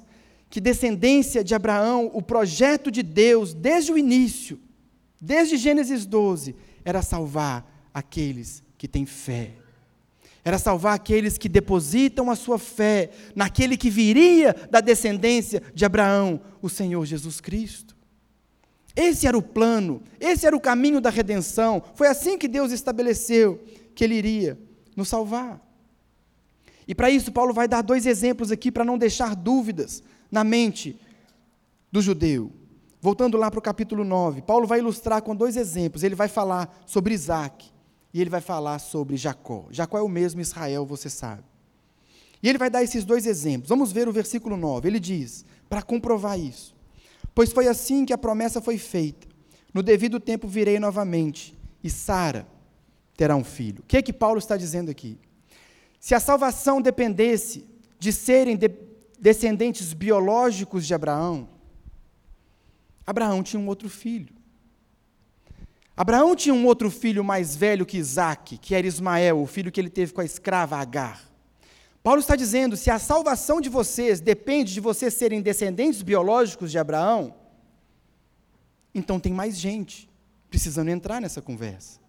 que descendência de Abraão, o projeto de Deus, desde o início, desde Gênesis 12, era salvar aqueles que têm fé. Era salvar aqueles que depositam a sua fé naquele que viria da descendência de Abraão, o Senhor Jesus Cristo. Esse era o plano, esse era o caminho da redenção. Foi assim que Deus estabeleceu que ele iria nos salvar. E para isso, Paulo vai dar dois exemplos aqui para não deixar dúvidas na mente do judeu. Voltando lá para o capítulo 9, Paulo vai ilustrar com dois exemplos. Ele vai falar sobre Isaac e ele vai falar sobre Jacó. Jacó é o mesmo Israel, você sabe. E ele vai dar esses dois exemplos. Vamos ver o versículo 9. Ele diz, para comprovar isso: Pois foi assim que a promessa foi feita. No devido tempo virei novamente, e Sara terá um filho. O que é que Paulo está dizendo aqui? Se a salvação dependesse de serem de descendentes biológicos de Abraão, Abraão tinha um outro filho. Abraão tinha um outro filho mais velho que Isaac, que era Ismael, o filho que ele teve com a escrava Agar. Paulo está dizendo: se a salvação de vocês depende de vocês serem descendentes biológicos de Abraão, então tem mais gente precisando entrar nessa conversa.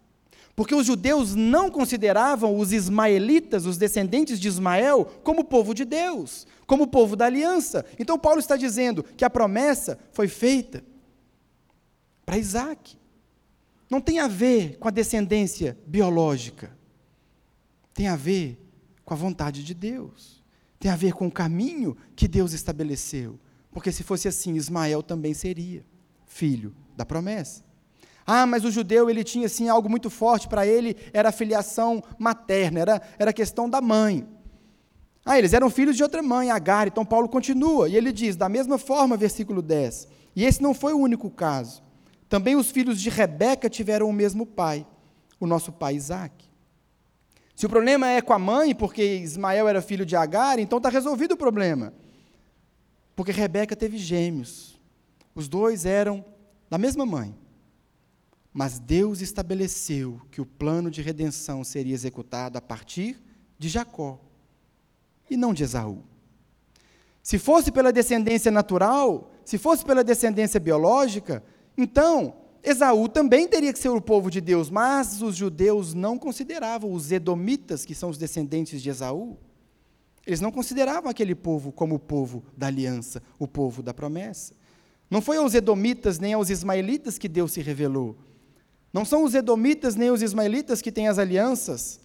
Porque os judeus não consideravam os ismaelitas, os descendentes de Ismael, como povo de Deus, como povo da aliança. Então Paulo está dizendo que a promessa foi feita para Isaac. Não tem a ver com a descendência biológica. Tem a ver com a vontade de Deus. Tem a ver com o caminho que Deus estabeleceu. Porque se fosse assim, Ismael também seria filho da promessa. Ah, mas o judeu ele tinha assim algo muito forte para ele, era a filiação materna, era, era questão da mãe. Ah, eles eram filhos de outra mãe, Agar. Então Paulo continua, e ele diz, da mesma forma, versículo 10. E esse não foi o único caso. Também os filhos de Rebeca tiveram o mesmo pai, o nosso pai Isaac. Se o problema é com a mãe, porque Ismael era filho de Agar, então está resolvido o problema. Porque Rebeca teve gêmeos. Os dois eram da mesma mãe. Mas Deus estabeleceu que o plano de redenção seria executado a partir de Jacó e não de Esaú. Se fosse pela descendência natural, se fosse pela descendência biológica, então Esaú também teria que ser o povo de Deus, mas os judeus não consideravam os edomitas, que são os descendentes de Esaú, eles não consideravam aquele povo como o povo da aliança, o povo da promessa. Não foi aos edomitas nem aos ismaelitas que Deus se revelou, não são os edomitas nem os ismaelitas que têm as alianças,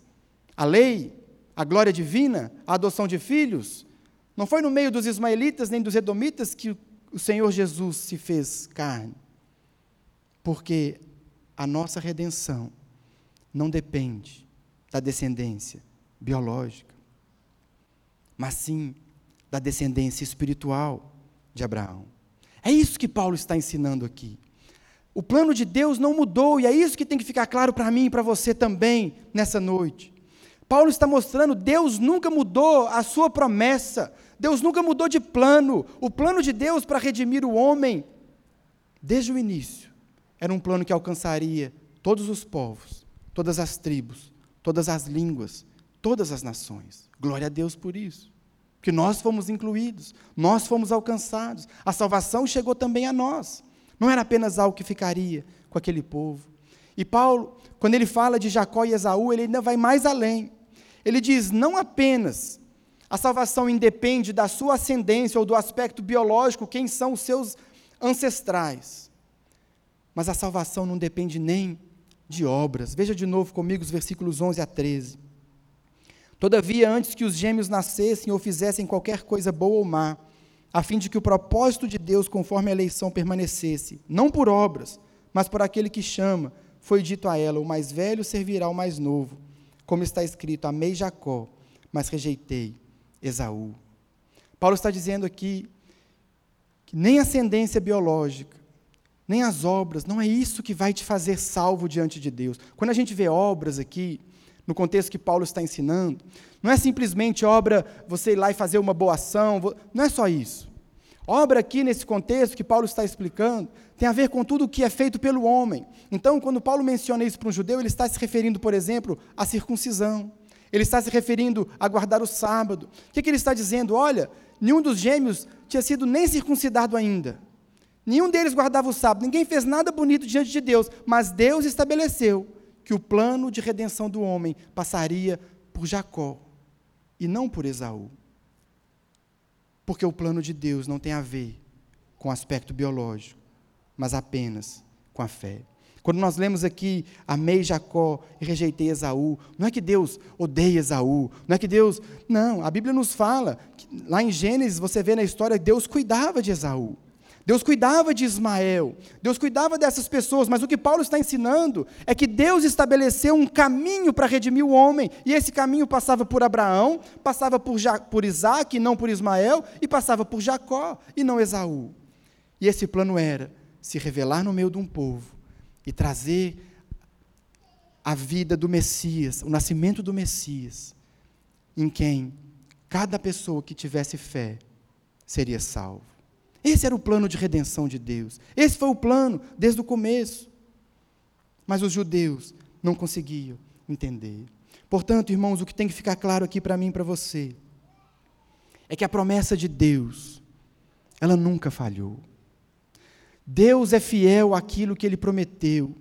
a lei, a glória divina, a adoção de filhos. Não foi no meio dos ismaelitas nem dos edomitas que o Senhor Jesus se fez carne. Porque a nossa redenção não depende da descendência biológica, mas sim da descendência espiritual de Abraão. É isso que Paulo está ensinando aqui. O plano de Deus não mudou, e é isso que tem que ficar claro para mim e para você também nessa noite. Paulo está mostrando, Deus nunca mudou a sua promessa, Deus nunca mudou de plano. O plano de Deus para redimir o homem, desde o início, era um plano que alcançaria todos os povos, todas as tribos, todas as línguas, todas as nações. Glória a Deus por isso. Que nós fomos incluídos, nós fomos alcançados, a salvação chegou também a nós. Não era apenas algo que ficaria com aquele povo. E Paulo, quando ele fala de Jacó e Esaú, ele ainda vai mais além. Ele diz: não apenas a salvação independe da sua ascendência ou do aspecto biológico, quem são os seus ancestrais, mas a salvação não depende nem de obras. Veja de novo comigo os versículos 11 a 13. Todavia, antes que os gêmeos nascessem ou fizessem qualquer coisa boa ou má, a fim de que o propósito de Deus, conforme a eleição, permanecesse, não por obras, mas por aquele que chama, foi dito a ela: o mais velho servirá ao mais novo. Como está escrito: Amei Jacó, mas rejeitei Esaú. Paulo está dizendo aqui que nem ascendência biológica, nem as obras, não é isso que vai te fazer salvo diante de Deus. Quando a gente vê obras aqui, no contexto que Paulo está ensinando, não é simplesmente obra você ir lá e fazer uma boa ação, não é só isso. Obra aqui nesse contexto que Paulo está explicando tem a ver com tudo o que é feito pelo homem. Então, quando Paulo menciona isso para um judeu, ele está se referindo, por exemplo, à circuncisão. Ele está se referindo a guardar o sábado. O que, que ele está dizendo? Olha, nenhum dos gêmeos tinha sido nem circuncidado ainda. Nenhum deles guardava o sábado, ninguém fez nada bonito diante de Deus, mas Deus estabeleceu que o plano de redenção do homem passaria por Jacó e não por Esaú. Porque o plano de Deus não tem a ver com o aspecto biológico, mas apenas com a fé. Quando nós lemos aqui, amei Jacó e rejeitei Esaú, não é que Deus odeia Esaú, não é que Deus. Não, a Bíblia nos fala, que, lá em Gênesis você vê na história Deus cuidava de Esaú. Deus cuidava de Ismael, Deus cuidava dessas pessoas, mas o que Paulo está ensinando é que Deus estabeleceu um caminho para redimir o homem, e esse caminho passava por Abraão, passava por, ja por Isaac, e não por Ismael, e passava por Jacó, e não Esaú. E esse plano era se revelar no meio de um povo e trazer a vida do Messias, o nascimento do Messias, em quem cada pessoa que tivesse fé seria salvo. Esse era o plano de redenção de Deus. Esse foi o plano desde o começo. Mas os judeus não conseguiam entender. Portanto, irmãos, o que tem que ficar claro aqui para mim e para você é que a promessa de Deus, ela nunca falhou. Deus é fiel àquilo que ele prometeu.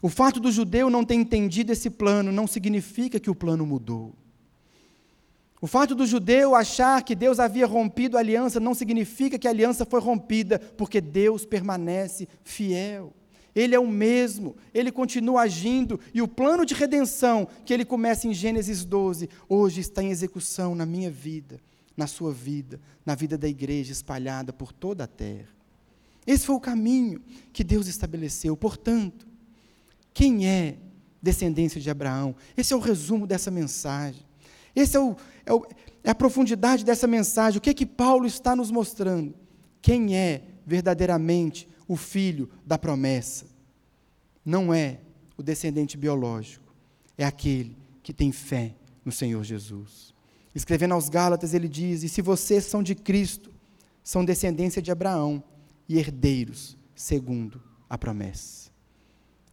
O fato do judeu não ter entendido esse plano não significa que o plano mudou. O fato do judeu achar que Deus havia rompido a aliança não significa que a aliança foi rompida, porque Deus permanece fiel. Ele é o mesmo, ele continua agindo, e o plano de redenção que ele começa em Gênesis 12, hoje está em execução na minha vida, na sua vida, na vida da igreja espalhada por toda a terra. Esse foi o caminho que Deus estabeleceu. Portanto, quem é descendência de Abraão? Esse é o resumo dessa mensagem. Esse é, o, é, o, é a profundidade dessa mensagem. O que é que Paulo está nos mostrando? Quem é verdadeiramente o filho da promessa? Não é o descendente biológico, é aquele que tem fé no Senhor Jesus. Escrevendo aos Gálatas, ele diz: E se vocês são de Cristo, são descendência de Abraão e herdeiros segundo a promessa.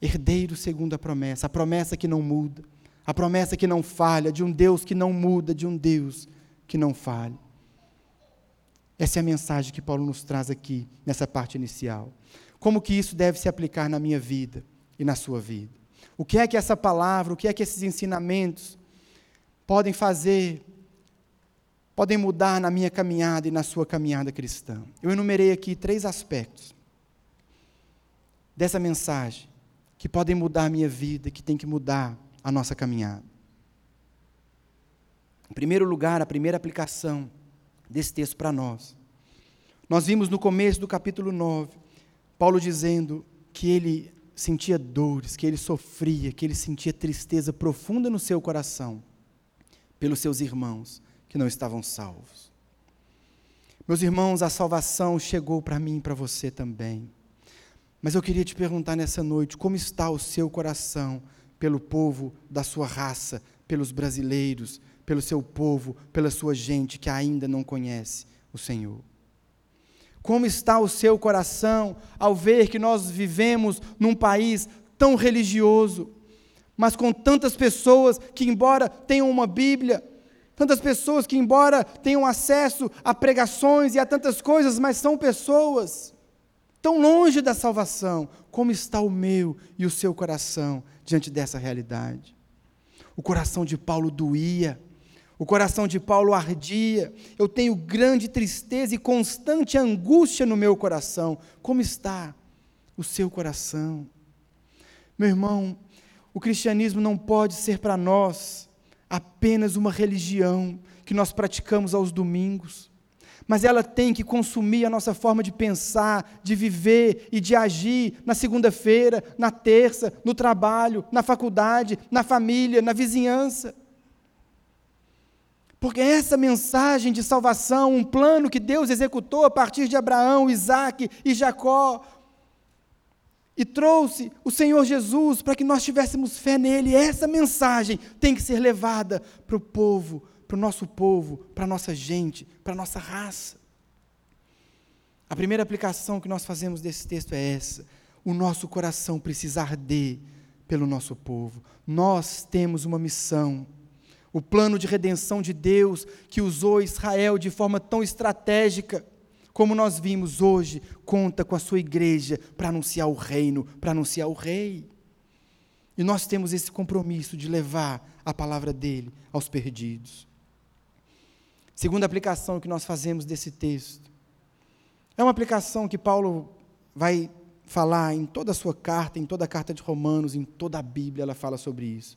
Herdeiros segundo a promessa, a promessa que não muda, a promessa que não falha, de um Deus que não muda, de um Deus que não falha. Essa é a mensagem que Paulo nos traz aqui, nessa parte inicial. Como que isso deve se aplicar na minha vida e na sua vida? O que é que essa palavra, o que é que esses ensinamentos podem fazer, podem mudar na minha caminhada e na sua caminhada cristã? Eu enumerei aqui três aspectos dessa mensagem que podem mudar a minha vida, que tem que mudar a nossa caminhada. Em primeiro lugar, a primeira aplicação desse texto para nós. Nós vimos no começo do capítulo 9, Paulo dizendo que ele sentia dores, que ele sofria, que ele sentia tristeza profunda no seu coração pelos seus irmãos que não estavam salvos. Meus irmãos, a salvação chegou para mim e para você também. Mas eu queria te perguntar nessa noite: como está o seu coração pelo povo da sua raça, pelos brasileiros, pelo seu povo, pela sua gente que ainda não conhece o Senhor. Como está o seu coração ao ver que nós vivemos num país tão religioso, mas com tantas pessoas que, embora tenham uma Bíblia, tantas pessoas que, embora tenham acesso a pregações e a tantas coisas, mas são pessoas tão longe da salvação, como está o meu e o seu coração diante dessa realidade? O coração de Paulo doía, o coração de Paulo ardia, eu tenho grande tristeza e constante angústia no meu coração. Como está o seu coração? Meu irmão, o cristianismo não pode ser para nós apenas uma religião que nós praticamos aos domingos mas ela tem que consumir a nossa forma de pensar, de viver e de agir na segunda-feira, na terça, no trabalho, na faculdade, na família, na vizinhança. Porque essa mensagem de salvação, um plano que Deus executou a partir de Abraão, Isaac e Jacó, e trouxe o Senhor Jesus para que nós tivéssemos fé nele, essa mensagem tem que ser levada para o povo para o nosso povo, para a nossa gente, para a nossa raça. A primeira aplicação que nós fazemos desse texto é essa: o nosso coração precisa arder pelo nosso povo. Nós temos uma missão. O plano de redenção de Deus que usou Israel de forma tão estratégica, como nós vimos hoje, conta com a sua igreja para anunciar o reino, para anunciar o rei. E nós temos esse compromisso de levar a palavra dele aos perdidos. Segunda aplicação que nós fazemos desse texto. É uma aplicação que Paulo vai falar em toda a sua carta, em toda a carta de Romanos, em toda a Bíblia, ela fala sobre isso.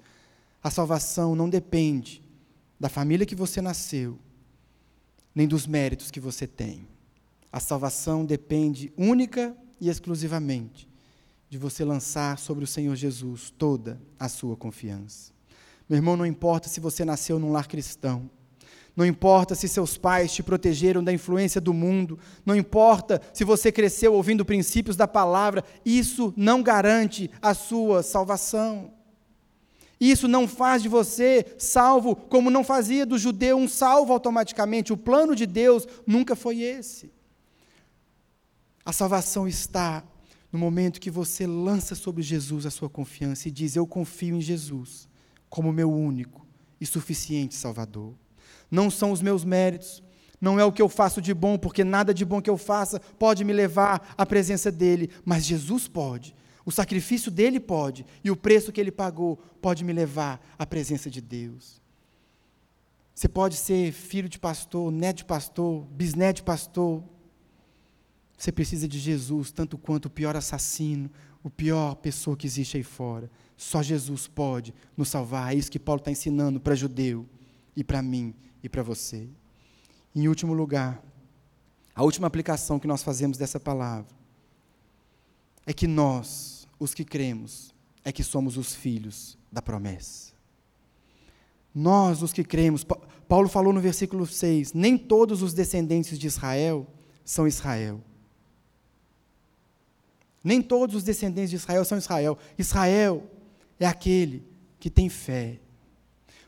A salvação não depende da família que você nasceu, nem dos méritos que você tem. A salvação depende única e exclusivamente de você lançar sobre o Senhor Jesus toda a sua confiança. Meu irmão, não importa se você nasceu num lar cristão, não importa se seus pais te protegeram da influência do mundo, não importa se você cresceu ouvindo princípios da palavra, isso não garante a sua salvação. Isso não faz de você salvo, como não fazia do judeu um salvo automaticamente. O plano de Deus nunca foi esse. A salvação está no momento que você lança sobre Jesus a sua confiança e diz: Eu confio em Jesus como meu único e suficiente Salvador. Não são os meus méritos, não é o que eu faço de bom, porque nada de bom que eu faça pode me levar à presença dele, mas Jesus pode. O sacrifício dele pode, e o preço que ele pagou pode me levar à presença de Deus. Você pode ser filho de pastor, neto de pastor, bisneto de pastor, você precisa de Jesus tanto quanto o pior assassino, o pior pessoa que existe aí fora. Só Jesus pode nos salvar. É isso que Paulo está ensinando para judeu e para mim e para você. Em último lugar, a última aplicação que nós fazemos dessa palavra é que nós, os que cremos, é que somos os filhos da promessa. Nós, os que cremos, Paulo falou no versículo 6: nem todos os descendentes de Israel são Israel. Nem todos os descendentes de Israel são Israel. Israel é aquele que tem fé.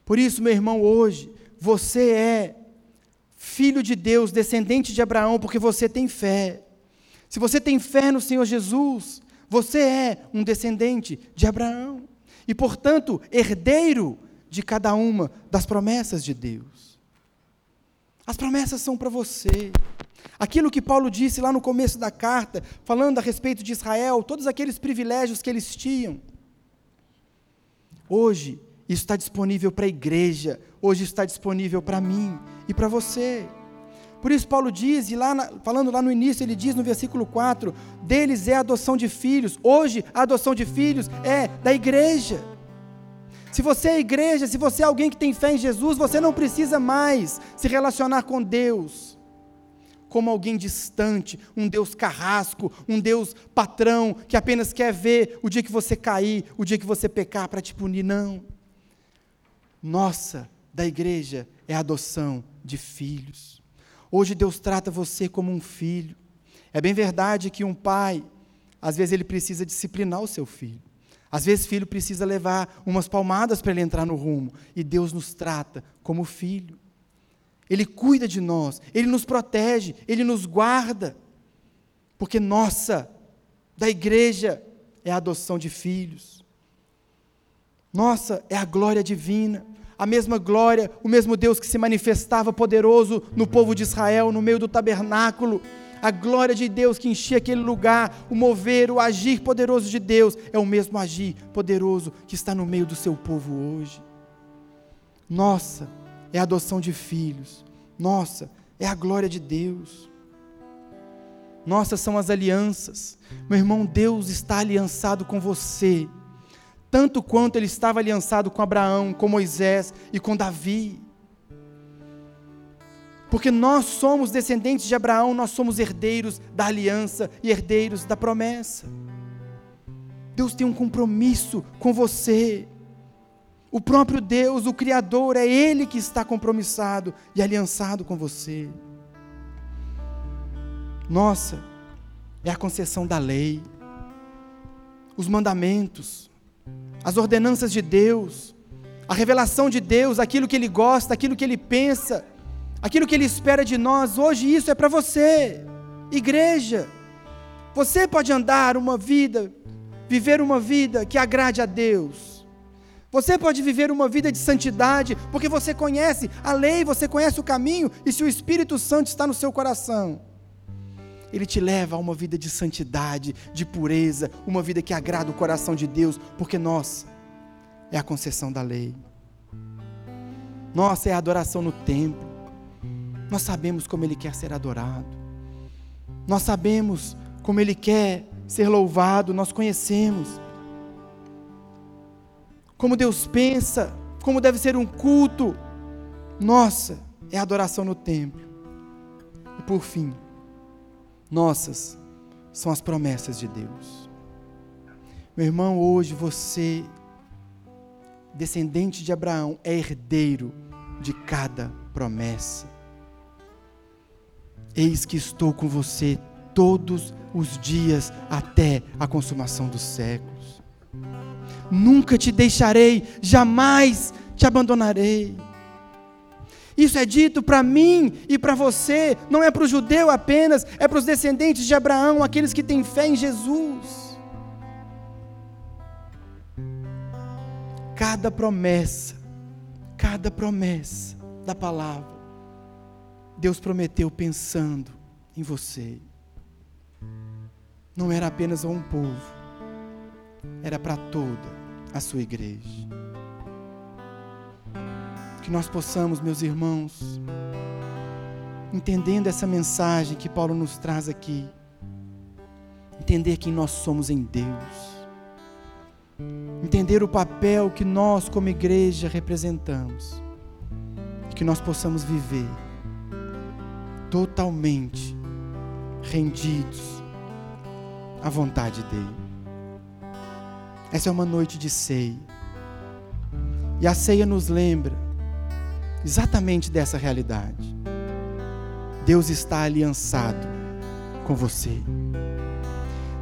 Por isso, meu irmão, hoje, você é filho de Deus, descendente de Abraão, porque você tem fé. Se você tem fé no Senhor Jesus, você é um descendente de Abraão. E, portanto, herdeiro de cada uma das promessas de Deus. As promessas são para você. Aquilo que Paulo disse lá no começo da carta, falando a respeito de Israel, todos aqueles privilégios que eles tinham. Hoje, isso está disponível para a igreja, hoje está disponível para mim e para você. Por isso, Paulo diz, e lá na, falando lá no início, ele diz no versículo 4: deles é a adoção de filhos. Hoje, a adoção de filhos é da igreja. Se você é igreja, se você é alguém que tem fé em Jesus, você não precisa mais se relacionar com Deus como alguém distante, um Deus carrasco, um Deus patrão, que apenas quer ver o dia que você cair, o dia que você pecar para te punir. Não. Nossa, da igreja, é a adoção de filhos. Hoje Deus trata você como um filho. É bem verdade que um pai, às vezes, ele precisa disciplinar o seu filho. Às vezes, o filho precisa levar umas palmadas para ele entrar no rumo. E Deus nos trata como filho. Ele cuida de nós, Ele nos protege, Ele nos guarda. Porque nossa, da igreja, é a adoção de filhos. Nossa, é a glória divina. A mesma glória, o mesmo Deus que se manifestava poderoso no povo de Israel, no meio do tabernáculo. A glória de Deus que enchia aquele lugar, o mover, o agir poderoso de Deus, é o mesmo agir poderoso que está no meio do seu povo hoje. Nossa, é a adoção de filhos. Nossa, é a glória de Deus. Nossas são as alianças. Meu irmão, Deus está aliançado com você, tanto quanto ele estava aliançado com Abraão, com Moisés e com Davi. Porque nós somos descendentes de Abraão, nós somos herdeiros da aliança e herdeiros da promessa. Deus tem um compromisso com você. O próprio Deus, o Criador, é Ele que está compromissado e aliançado com você. Nossa, é a concessão da lei, os mandamentos, as ordenanças de Deus, a revelação de Deus, aquilo que Ele gosta, aquilo que Ele pensa, aquilo que Ele espera de nós. Hoje isso é para você, igreja. Você pode andar uma vida, viver uma vida que agrade a Deus você pode viver uma vida de santidade, porque você conhece a lei, você conhece o caminho, e se o Espírito Santo está no seu coração, Ele te leva a uma vida de santidade, de pureza, uma vida que agrada o coração de Deus, porque nossa é a concessão da lei. Nossa é a adoração no templo. Nós sabemos como Ele quer ser adorado. Nós sabemos como Ele quer ser louvado. Nós conhecemos como Deus pensa, como deve ser um culto. Nossa, é adoração no templo. E por fim, nossas são as promessas de Deus. Meu irmão, hoje você, descendente de Abraão, é herdeiro de cada promessa. Eis que estou com você todos os dias até a consumação dos séculos. Nunca te deixarei, jamais te abandonarei. Isso é dito para mim e para você, não é para o judeu apenas, é para os descendentes de Abraão, aqueles que têm fé em Jesus. Cada promessa, cada promessa da palavra, Deus prometeu pensando em você. Não era apenas a um povo, era para toda a sua igreja. Que nós possamos, meus irmãos, entendendo essa mensagem que Paulo nos traz aqui, entender quem nós somos em Deus, entender o papel que nós, como igreja, representamos, e que nós possamos viver totalmente rendidos à vontade dEle. Essa é uma noite de ceia. E a ceia nos lembra exatamente dessa realidade. Deus está aliançado com você.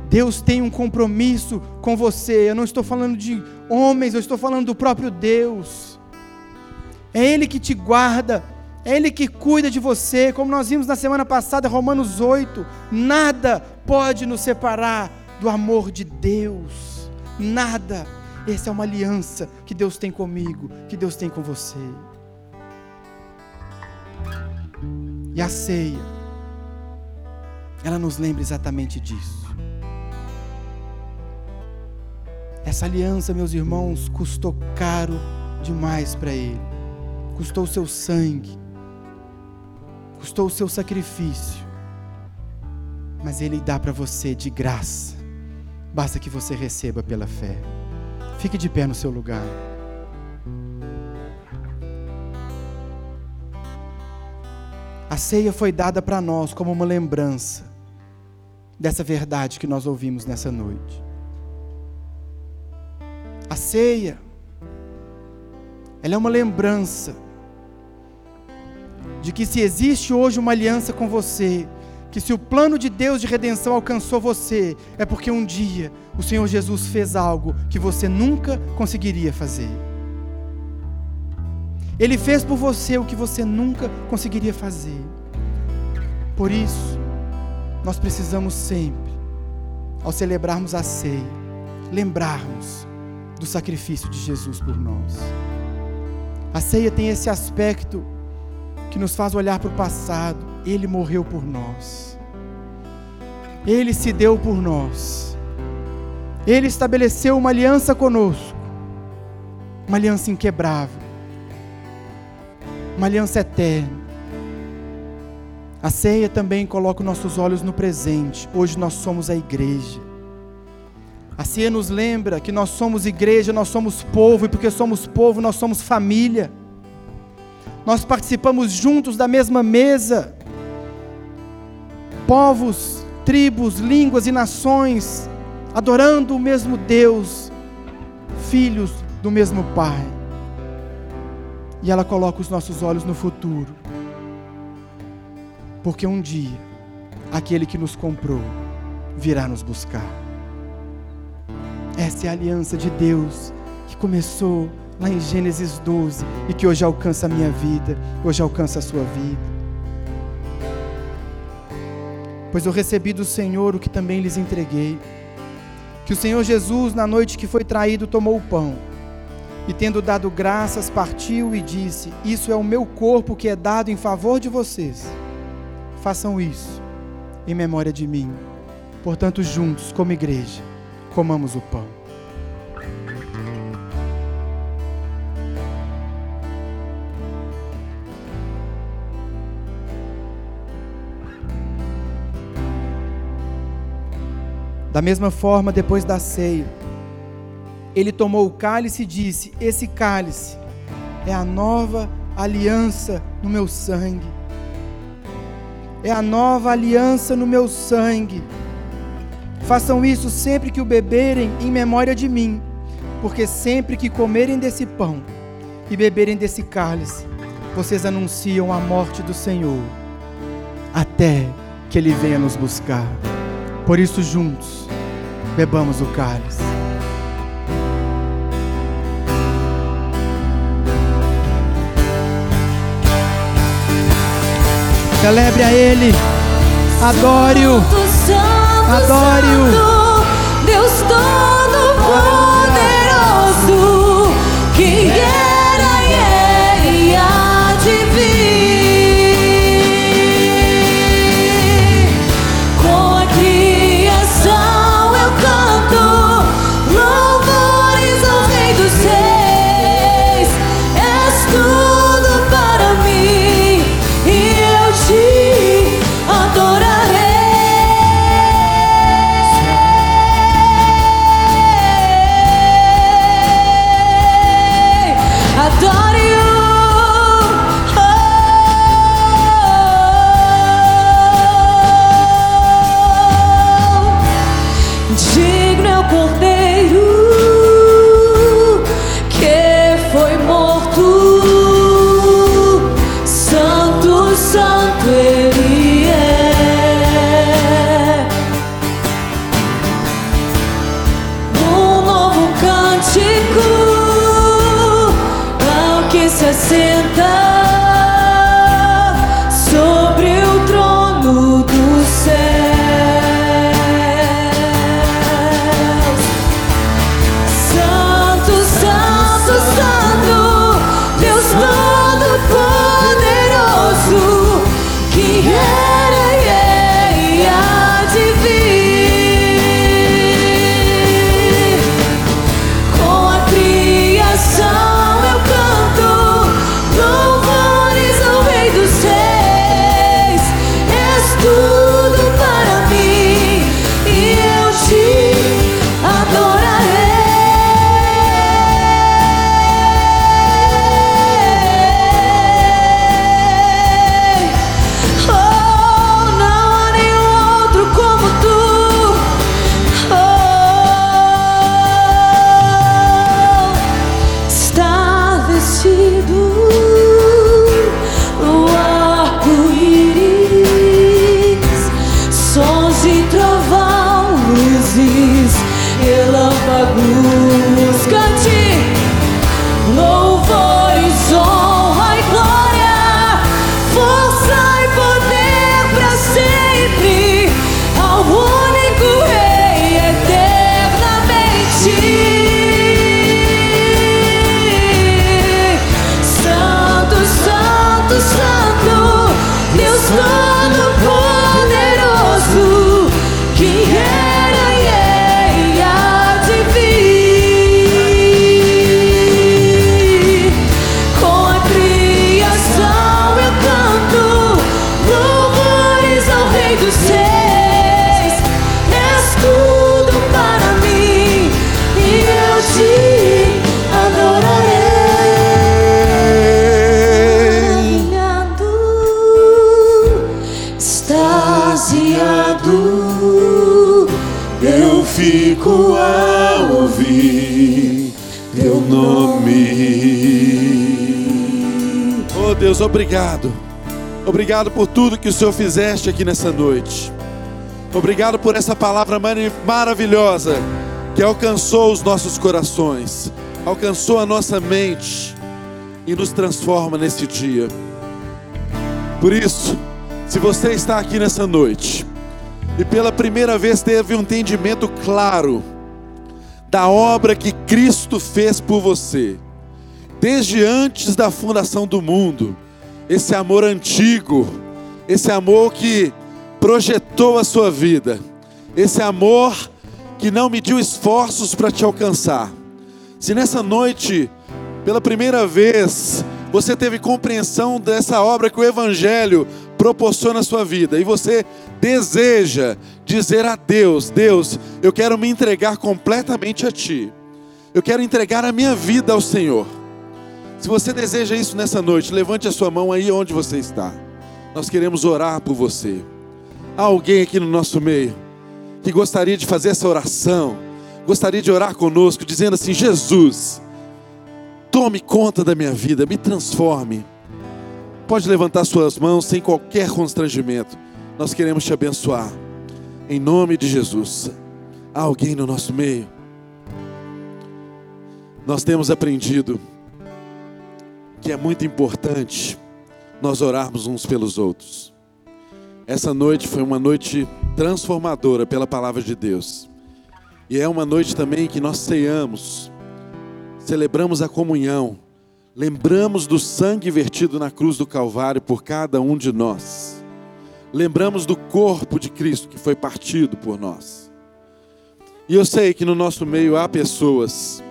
Deus tem um compromisso com você. Eu não estou falando de homens, eu estou falando do próprio Deus. É Ele que te guarda, é Ele que cuida de você, como nós vimos na semana passada, Romanos 8. Nada pode nos separar do amor de Deus. Nada. Essa é uma aliança que Deus tem comigo, que Deus tem com você. E a ceia, ela nos lembra exatamente disso. Essa aliança, meus irmãos, custou caro demais para Ele. Custou o seu sangue, custou o seu sacrifício. Mas Ele dá para você de graça. Basta que você receba pela fé. Fique de pé no seu lugar. A ceia foi dada para nós como uma lembrança dessa verdade que nós ouvimos nessa noite. A ceia, ela é uma lembrança de que se existe hoje uma aliança com você, que se o plano de Deus de redenção alcançou você, é porque um dia o Senhor Jesus fez algo que você nunca conseguiria fazer. Ele fez por você o que você nunca conseguiria fazer. Por isso, nós precisamos sempre, ao celebrarmos a ceia, lembrarmos do sacrifício de Jesus por nós. A ceia tem esse aspecto que nos faz olhar para o passado. Ele morreu por nós. Ele se deu por nós. Ele estabeleceu uma aliança conosco. Uma aliança inquebrável uma aliança eterna. A ceia também coloca nossos olhos no presente. Hoje nós somos a igreja. A ceia nos lembra que nós somos igreja, nós somos povo, e porque somos povo, nós somos família. Nós participamos juntos da mesma mesa. Povos, tribos, línguas e nações, adorando o mesmo Deus, filhos do mesmo Pai. E ela coloca os nossos olhos no futuro. Porque um dia, aquele que nos comprou virá nos buscar. Essa é a aliança de Deus que começou lá em Gênesis 12 e que hoje alcança a minha vida, hoje alcança a sua vida. Pois eu recebi do Senhor o que também lhes entreguei. Que o Senhor Jesus, na noite que foi traído, tomou o pão e tendo dado graças, partiu e disse: Isso é o meu corpo que é dado em favor de vocês. Façam isso em memória de mim. Portanto, juntos, como igreja, comamos o pão. Da mesma forma, depois da ceia, ele tomou o cálice e disse: Esse cálice é a nova aliança no meu sangue. É a nova aliança no meu sangue. Façam isso sempre que o beberem em memória de mim, porque sempre que comerem desse pão e beberem desse cálice, vocês anunciam a morte do Senhor, até que Ele venha nos buscar. Por isso, juntos, bebamos o cálice. Celebre a Ele, adore-o, adore-o. Deus, obrigado. Obrigado por tudo que o Senhor fizeste aqui nessa noite. Obrigado por essa palavra maravilhosa que alcançou os nossos corações, alcançou a nossa mente e nos transforma nesse dia. Por isso, se você está aqui nessa noite e pela primeira vez teve um entendimento claro da obra que Cristo fez por você, desde antes da fundação do mundo, esse amor antigo, esse amor que projetou a sua vida, esse amor que não mediu esforços para te alcançar. Se nessa noite, pela primeira vez, você teve compreensão dessa obra que o Evangelho proporciona à sua vida e você deseja dizer a Deus: Deus, eu quero me entregar completamente a Ti, eu quero entregar a minha vida ao Senhor. Se você deseja isso nessa noite, levante a sua mão aí onde você está. Nós queremos orar por você. Há alguém aqui no nosso meio que gostaria de fazer essa oração, gostaria de orar conosco, dizendo assim: Jesus, tome conta da minha vida, me transforme. Pode levantar suas mãos sem qualquer constrangimento. Nós queremos te abençoar. Em nome de Jesus. Há alguém no nosso meio. Nós temos aprendido que é muito importante nós orarmos uns pelos outros. Essa noite foi uma noite transformadora pela palavra de Deus. E é uma noite também que nós ceamos, celebramos a comunhão, lembramos do sangue vertido na cruz do Calvário por cada um de nós. Lembramos do corpo de Cristo que foi partido por nós. E eu sei que no nosso meio há pessoas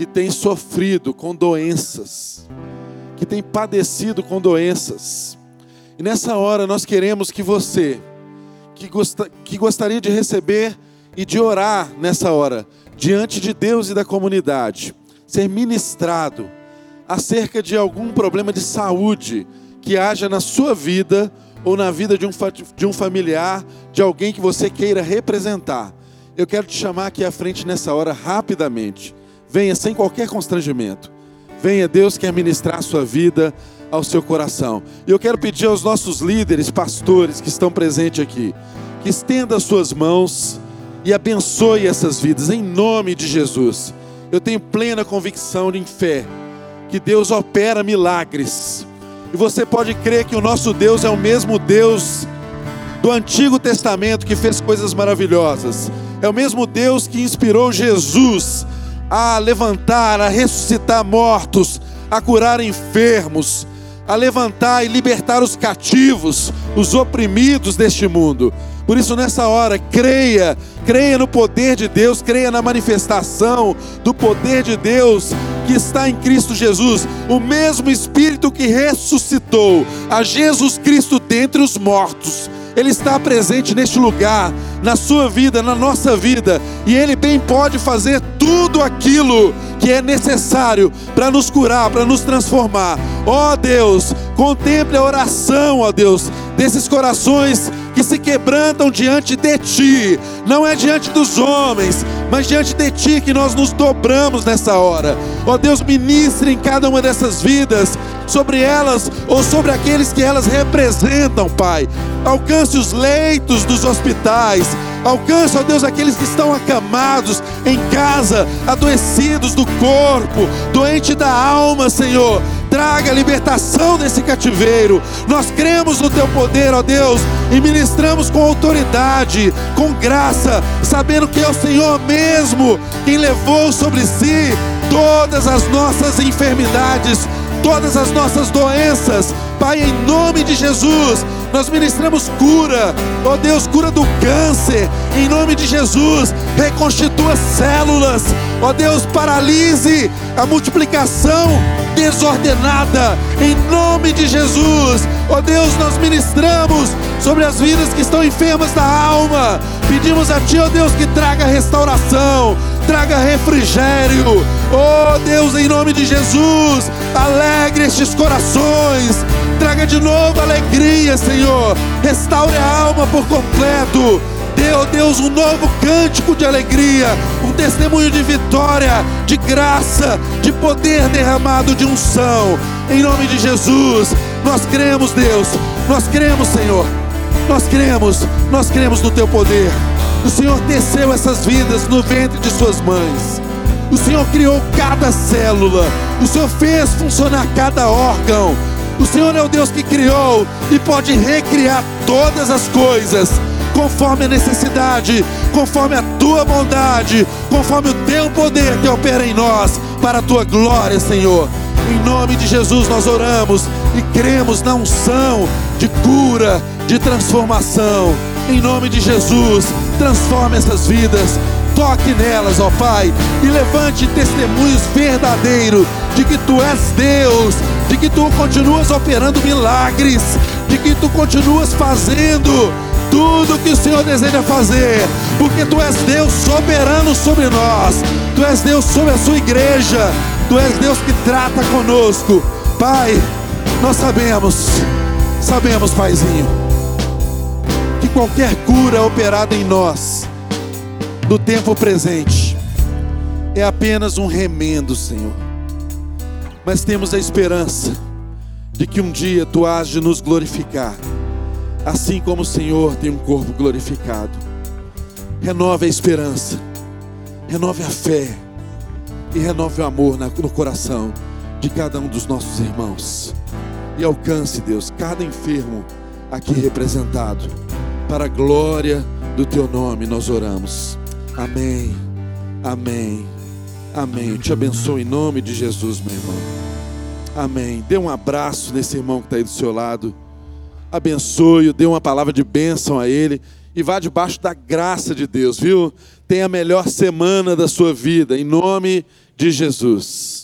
que têm sofrido com doenças, que têm padecido com doenças. E nessa hora nós queremos que você, que, gosta, que gostaria de receber e de orar nessa hora, diante de Deus e da comunidade, ser ministrado acerca de algum problema de saúde que haja na sua vida ou na vida de um, de um familiar, de alguém que você queira representar. Eu quero te chamar aqui à frente nessa hora rapidamente. Venha sem qualquer constrangimento. Venha, Deus quer ministrar a sua vida ao seu coração. E eu quero pedir aos nossos líderes, pastores que estão presentes aqui, que estenda as suas mãos e abençoe essas vidas em nome de Jesus. Eu tenho plena convicção de fé que Deus opera milagres. E você pode crer que o nosso Deus é o mesmo Deus do Antigo Testamento que fez coisas maravilhosas. É o mesmo Deus que inspirou Jesus a levantar, a ressuscitar mortos, a curar enfermos, a levantar e libertar os cativos, os oprimidos deste mundo. Por isso, nessa hora, creia, creia no poder de Deus, creia na manifestação do poder de Deus que está em Cristo Jesus, o mesmo Espírito que ressuscitou a Jesus Cristo dentre os mortos ele está presente neste lugar, na sua vida, na nossa vida, e Ele bem pode fazer tudo aquilo que é necessário para nos curar, para nos transformar. Ó oh, Deus, contemple a oração, ó oh, Deus, desses corações que se quebrantam diante de Ti, não é diante dos homens, mas diante de Ti que nós nos dobramos nessa hora. Ó oh, Deus, ministre em cada uma dessas vidas, sobre elas ou sobre aqueles que elas representam, Pai. Alcance os leitos dos hospitais, alcance, ó Deus, aqueles que estão acamados em casa, adoecidos do corpo, doente da alma, Senhor traga libertação desse cativeiro. Nós cremos no teu poder, ó Deus, e ministramos com autoridade, com graça, sabendo que é o Senhor mesmo quem levou sobre si todas as nossas enfermidades, todas as nossas doenças. Pai, em nome de Jesus, nós ministramos cura, ó oh Deus, cura do câncer, em nome de Jesus, reconstitua células, ó oh Deus, paralise a multiplicação desordenada, em nome de Jesus, ó oh Deus, nós ministramos sobre as vidas que estão enfermas da alma, pedimos a Ti, ó Deus, que traga restauração, traga refrigério, oh Deus, em nome de Jesus, alegre estes corações, traga de novo alegria, Senhor, restaure a alma por completo. Dê, oh Deus, um novo cântico de alegria, um testemunho de vitória, de graça, de poder derramado de unção. Em nome de Jesus, nós cremos, Deus, nós cremos, Senhor, nós cremos, nós cremos no Teu poder. O Senhor teceu essas vidas no ventre de suas mães. O Senhor criou cada célula. O Senhor fez funcionar cada órgão. O Senhor é o Deus que criou e pode recriar todas as coisas conforme a necessidade, conforme a tua bondade, conforme o teu poder que opera em nós, para a tua glória, Senhor. Em nome de Jesus nós oramos e cremos na unção de cura, de transformação. Em nome de Jesus, transforme essas vidas, toque nelas, ó Pai, e levante testemunhos verdadeiros de que Tu és Deus, de que Tu continuas operando milagres, de que Tu continuas fazendo tudo que o Senhor deseja fazer, porque Tu és Deus soberano sobre nós, Tu és Deus sobre a Sua igreja, Tu és Deus que trata conosco. Pai, nós sabemos, sabemos, Paizinho, qualquer cura operada em nós, no tempo presente, é apenas um remendo, Senhor. Mas temos a esperança de que um dia Tu has de nos glorificar, assim como o Senhor tem um corpo glorificado. Renove a esperança, renove a fé e renove o amor no coração de cada um dos nossos irmãos. E alcance, Deus, cada enfermo aqui representado, para a glória do Teu nome nós oramos. Amém, amém, amém. Eu te abençoo em nome de Jesus, meu irmão. Amém. Dê um abraço nesse irmão que está aí do seu lado. Abençoe-o, dê uma palavra de bênção a ele e vá debaixo da graça de Deus, viu? Tenha a melhor semana da sua vida, em nome de Jesus.